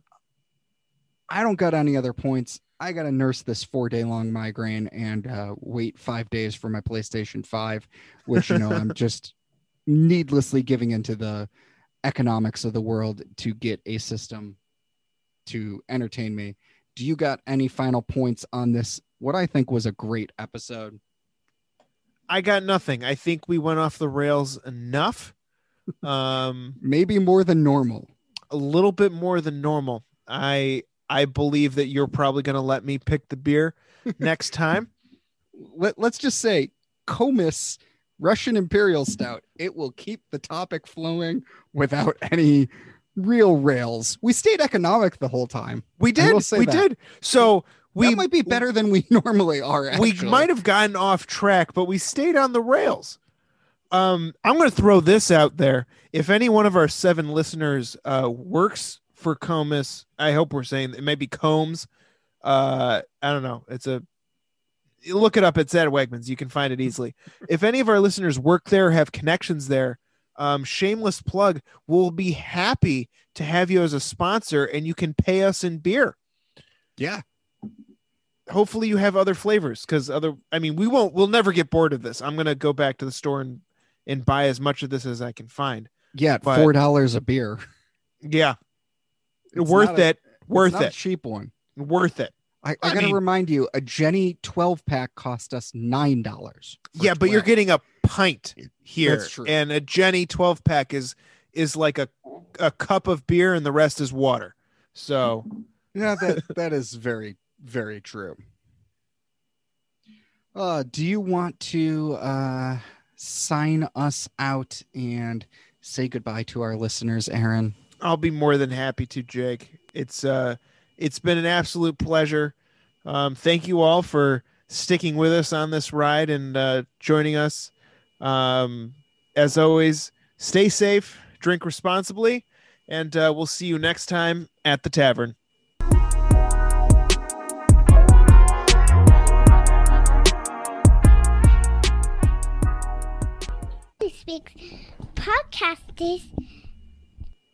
I don't got any other points. I got to nurse this four day long migraine and uh, wait five days for my PlayStation 5, which, you know, I'm just needlessly giving into the economics of the world to get a system to entertain me. Do you got any final points on this? What I think was a great episode. I got nothing. I think we went off the rails enough. Um, Maybe more than normal. a little bit more than normal. I I believe that you're probably going to let me pick the beer next time. Let, let's just say Comis Russian Imperial Stout. It will keep the topic flowing without any real rails. We stayed economic the whole time. We did. We that. did. So we We might be better than we normally are. we might have gotten off track, but we stayed on the rails. Um, I'm going to throw this out there. If any one of our seven listeners uh, works for Comus, I hope we're saying it may be Combs. Uh, I don't know. It's a look it up. It's at Wegmans. You can find it easily. if any of our listeners work there, have connections there, um, shameless plug, we'll be happy to have you as a sponsor, and you can pay us in beer Yeah. hopefully you have other flavors because other i mean we won't we'll never get bored of this i'm gonna go back to the store and and buy as much of this as i can find Yeah. But- Four dollars a beer. yeah It's worth a- it worth it cheap one. worth it I, I, I gotta mean- remind you, a Genny 12 pack cost us nine dollars. yeah but you're getting a pint here That's true. and a Genny 12 pack is is like a a cup of beer and the rest is water so Yeah, that that is very very true. Uh, do you want to uh, sign us out and say goodbye to our listeners, Aaron? I'll be more than happy to, Jake. It's uh, it's been an absolute pleasure. Um, thank you all for sticking with us on this ride and uh, joining us. Um, as always, stay safe, drink responsibly, and uh, we'll see you next time at the tavern. Speaks podcast is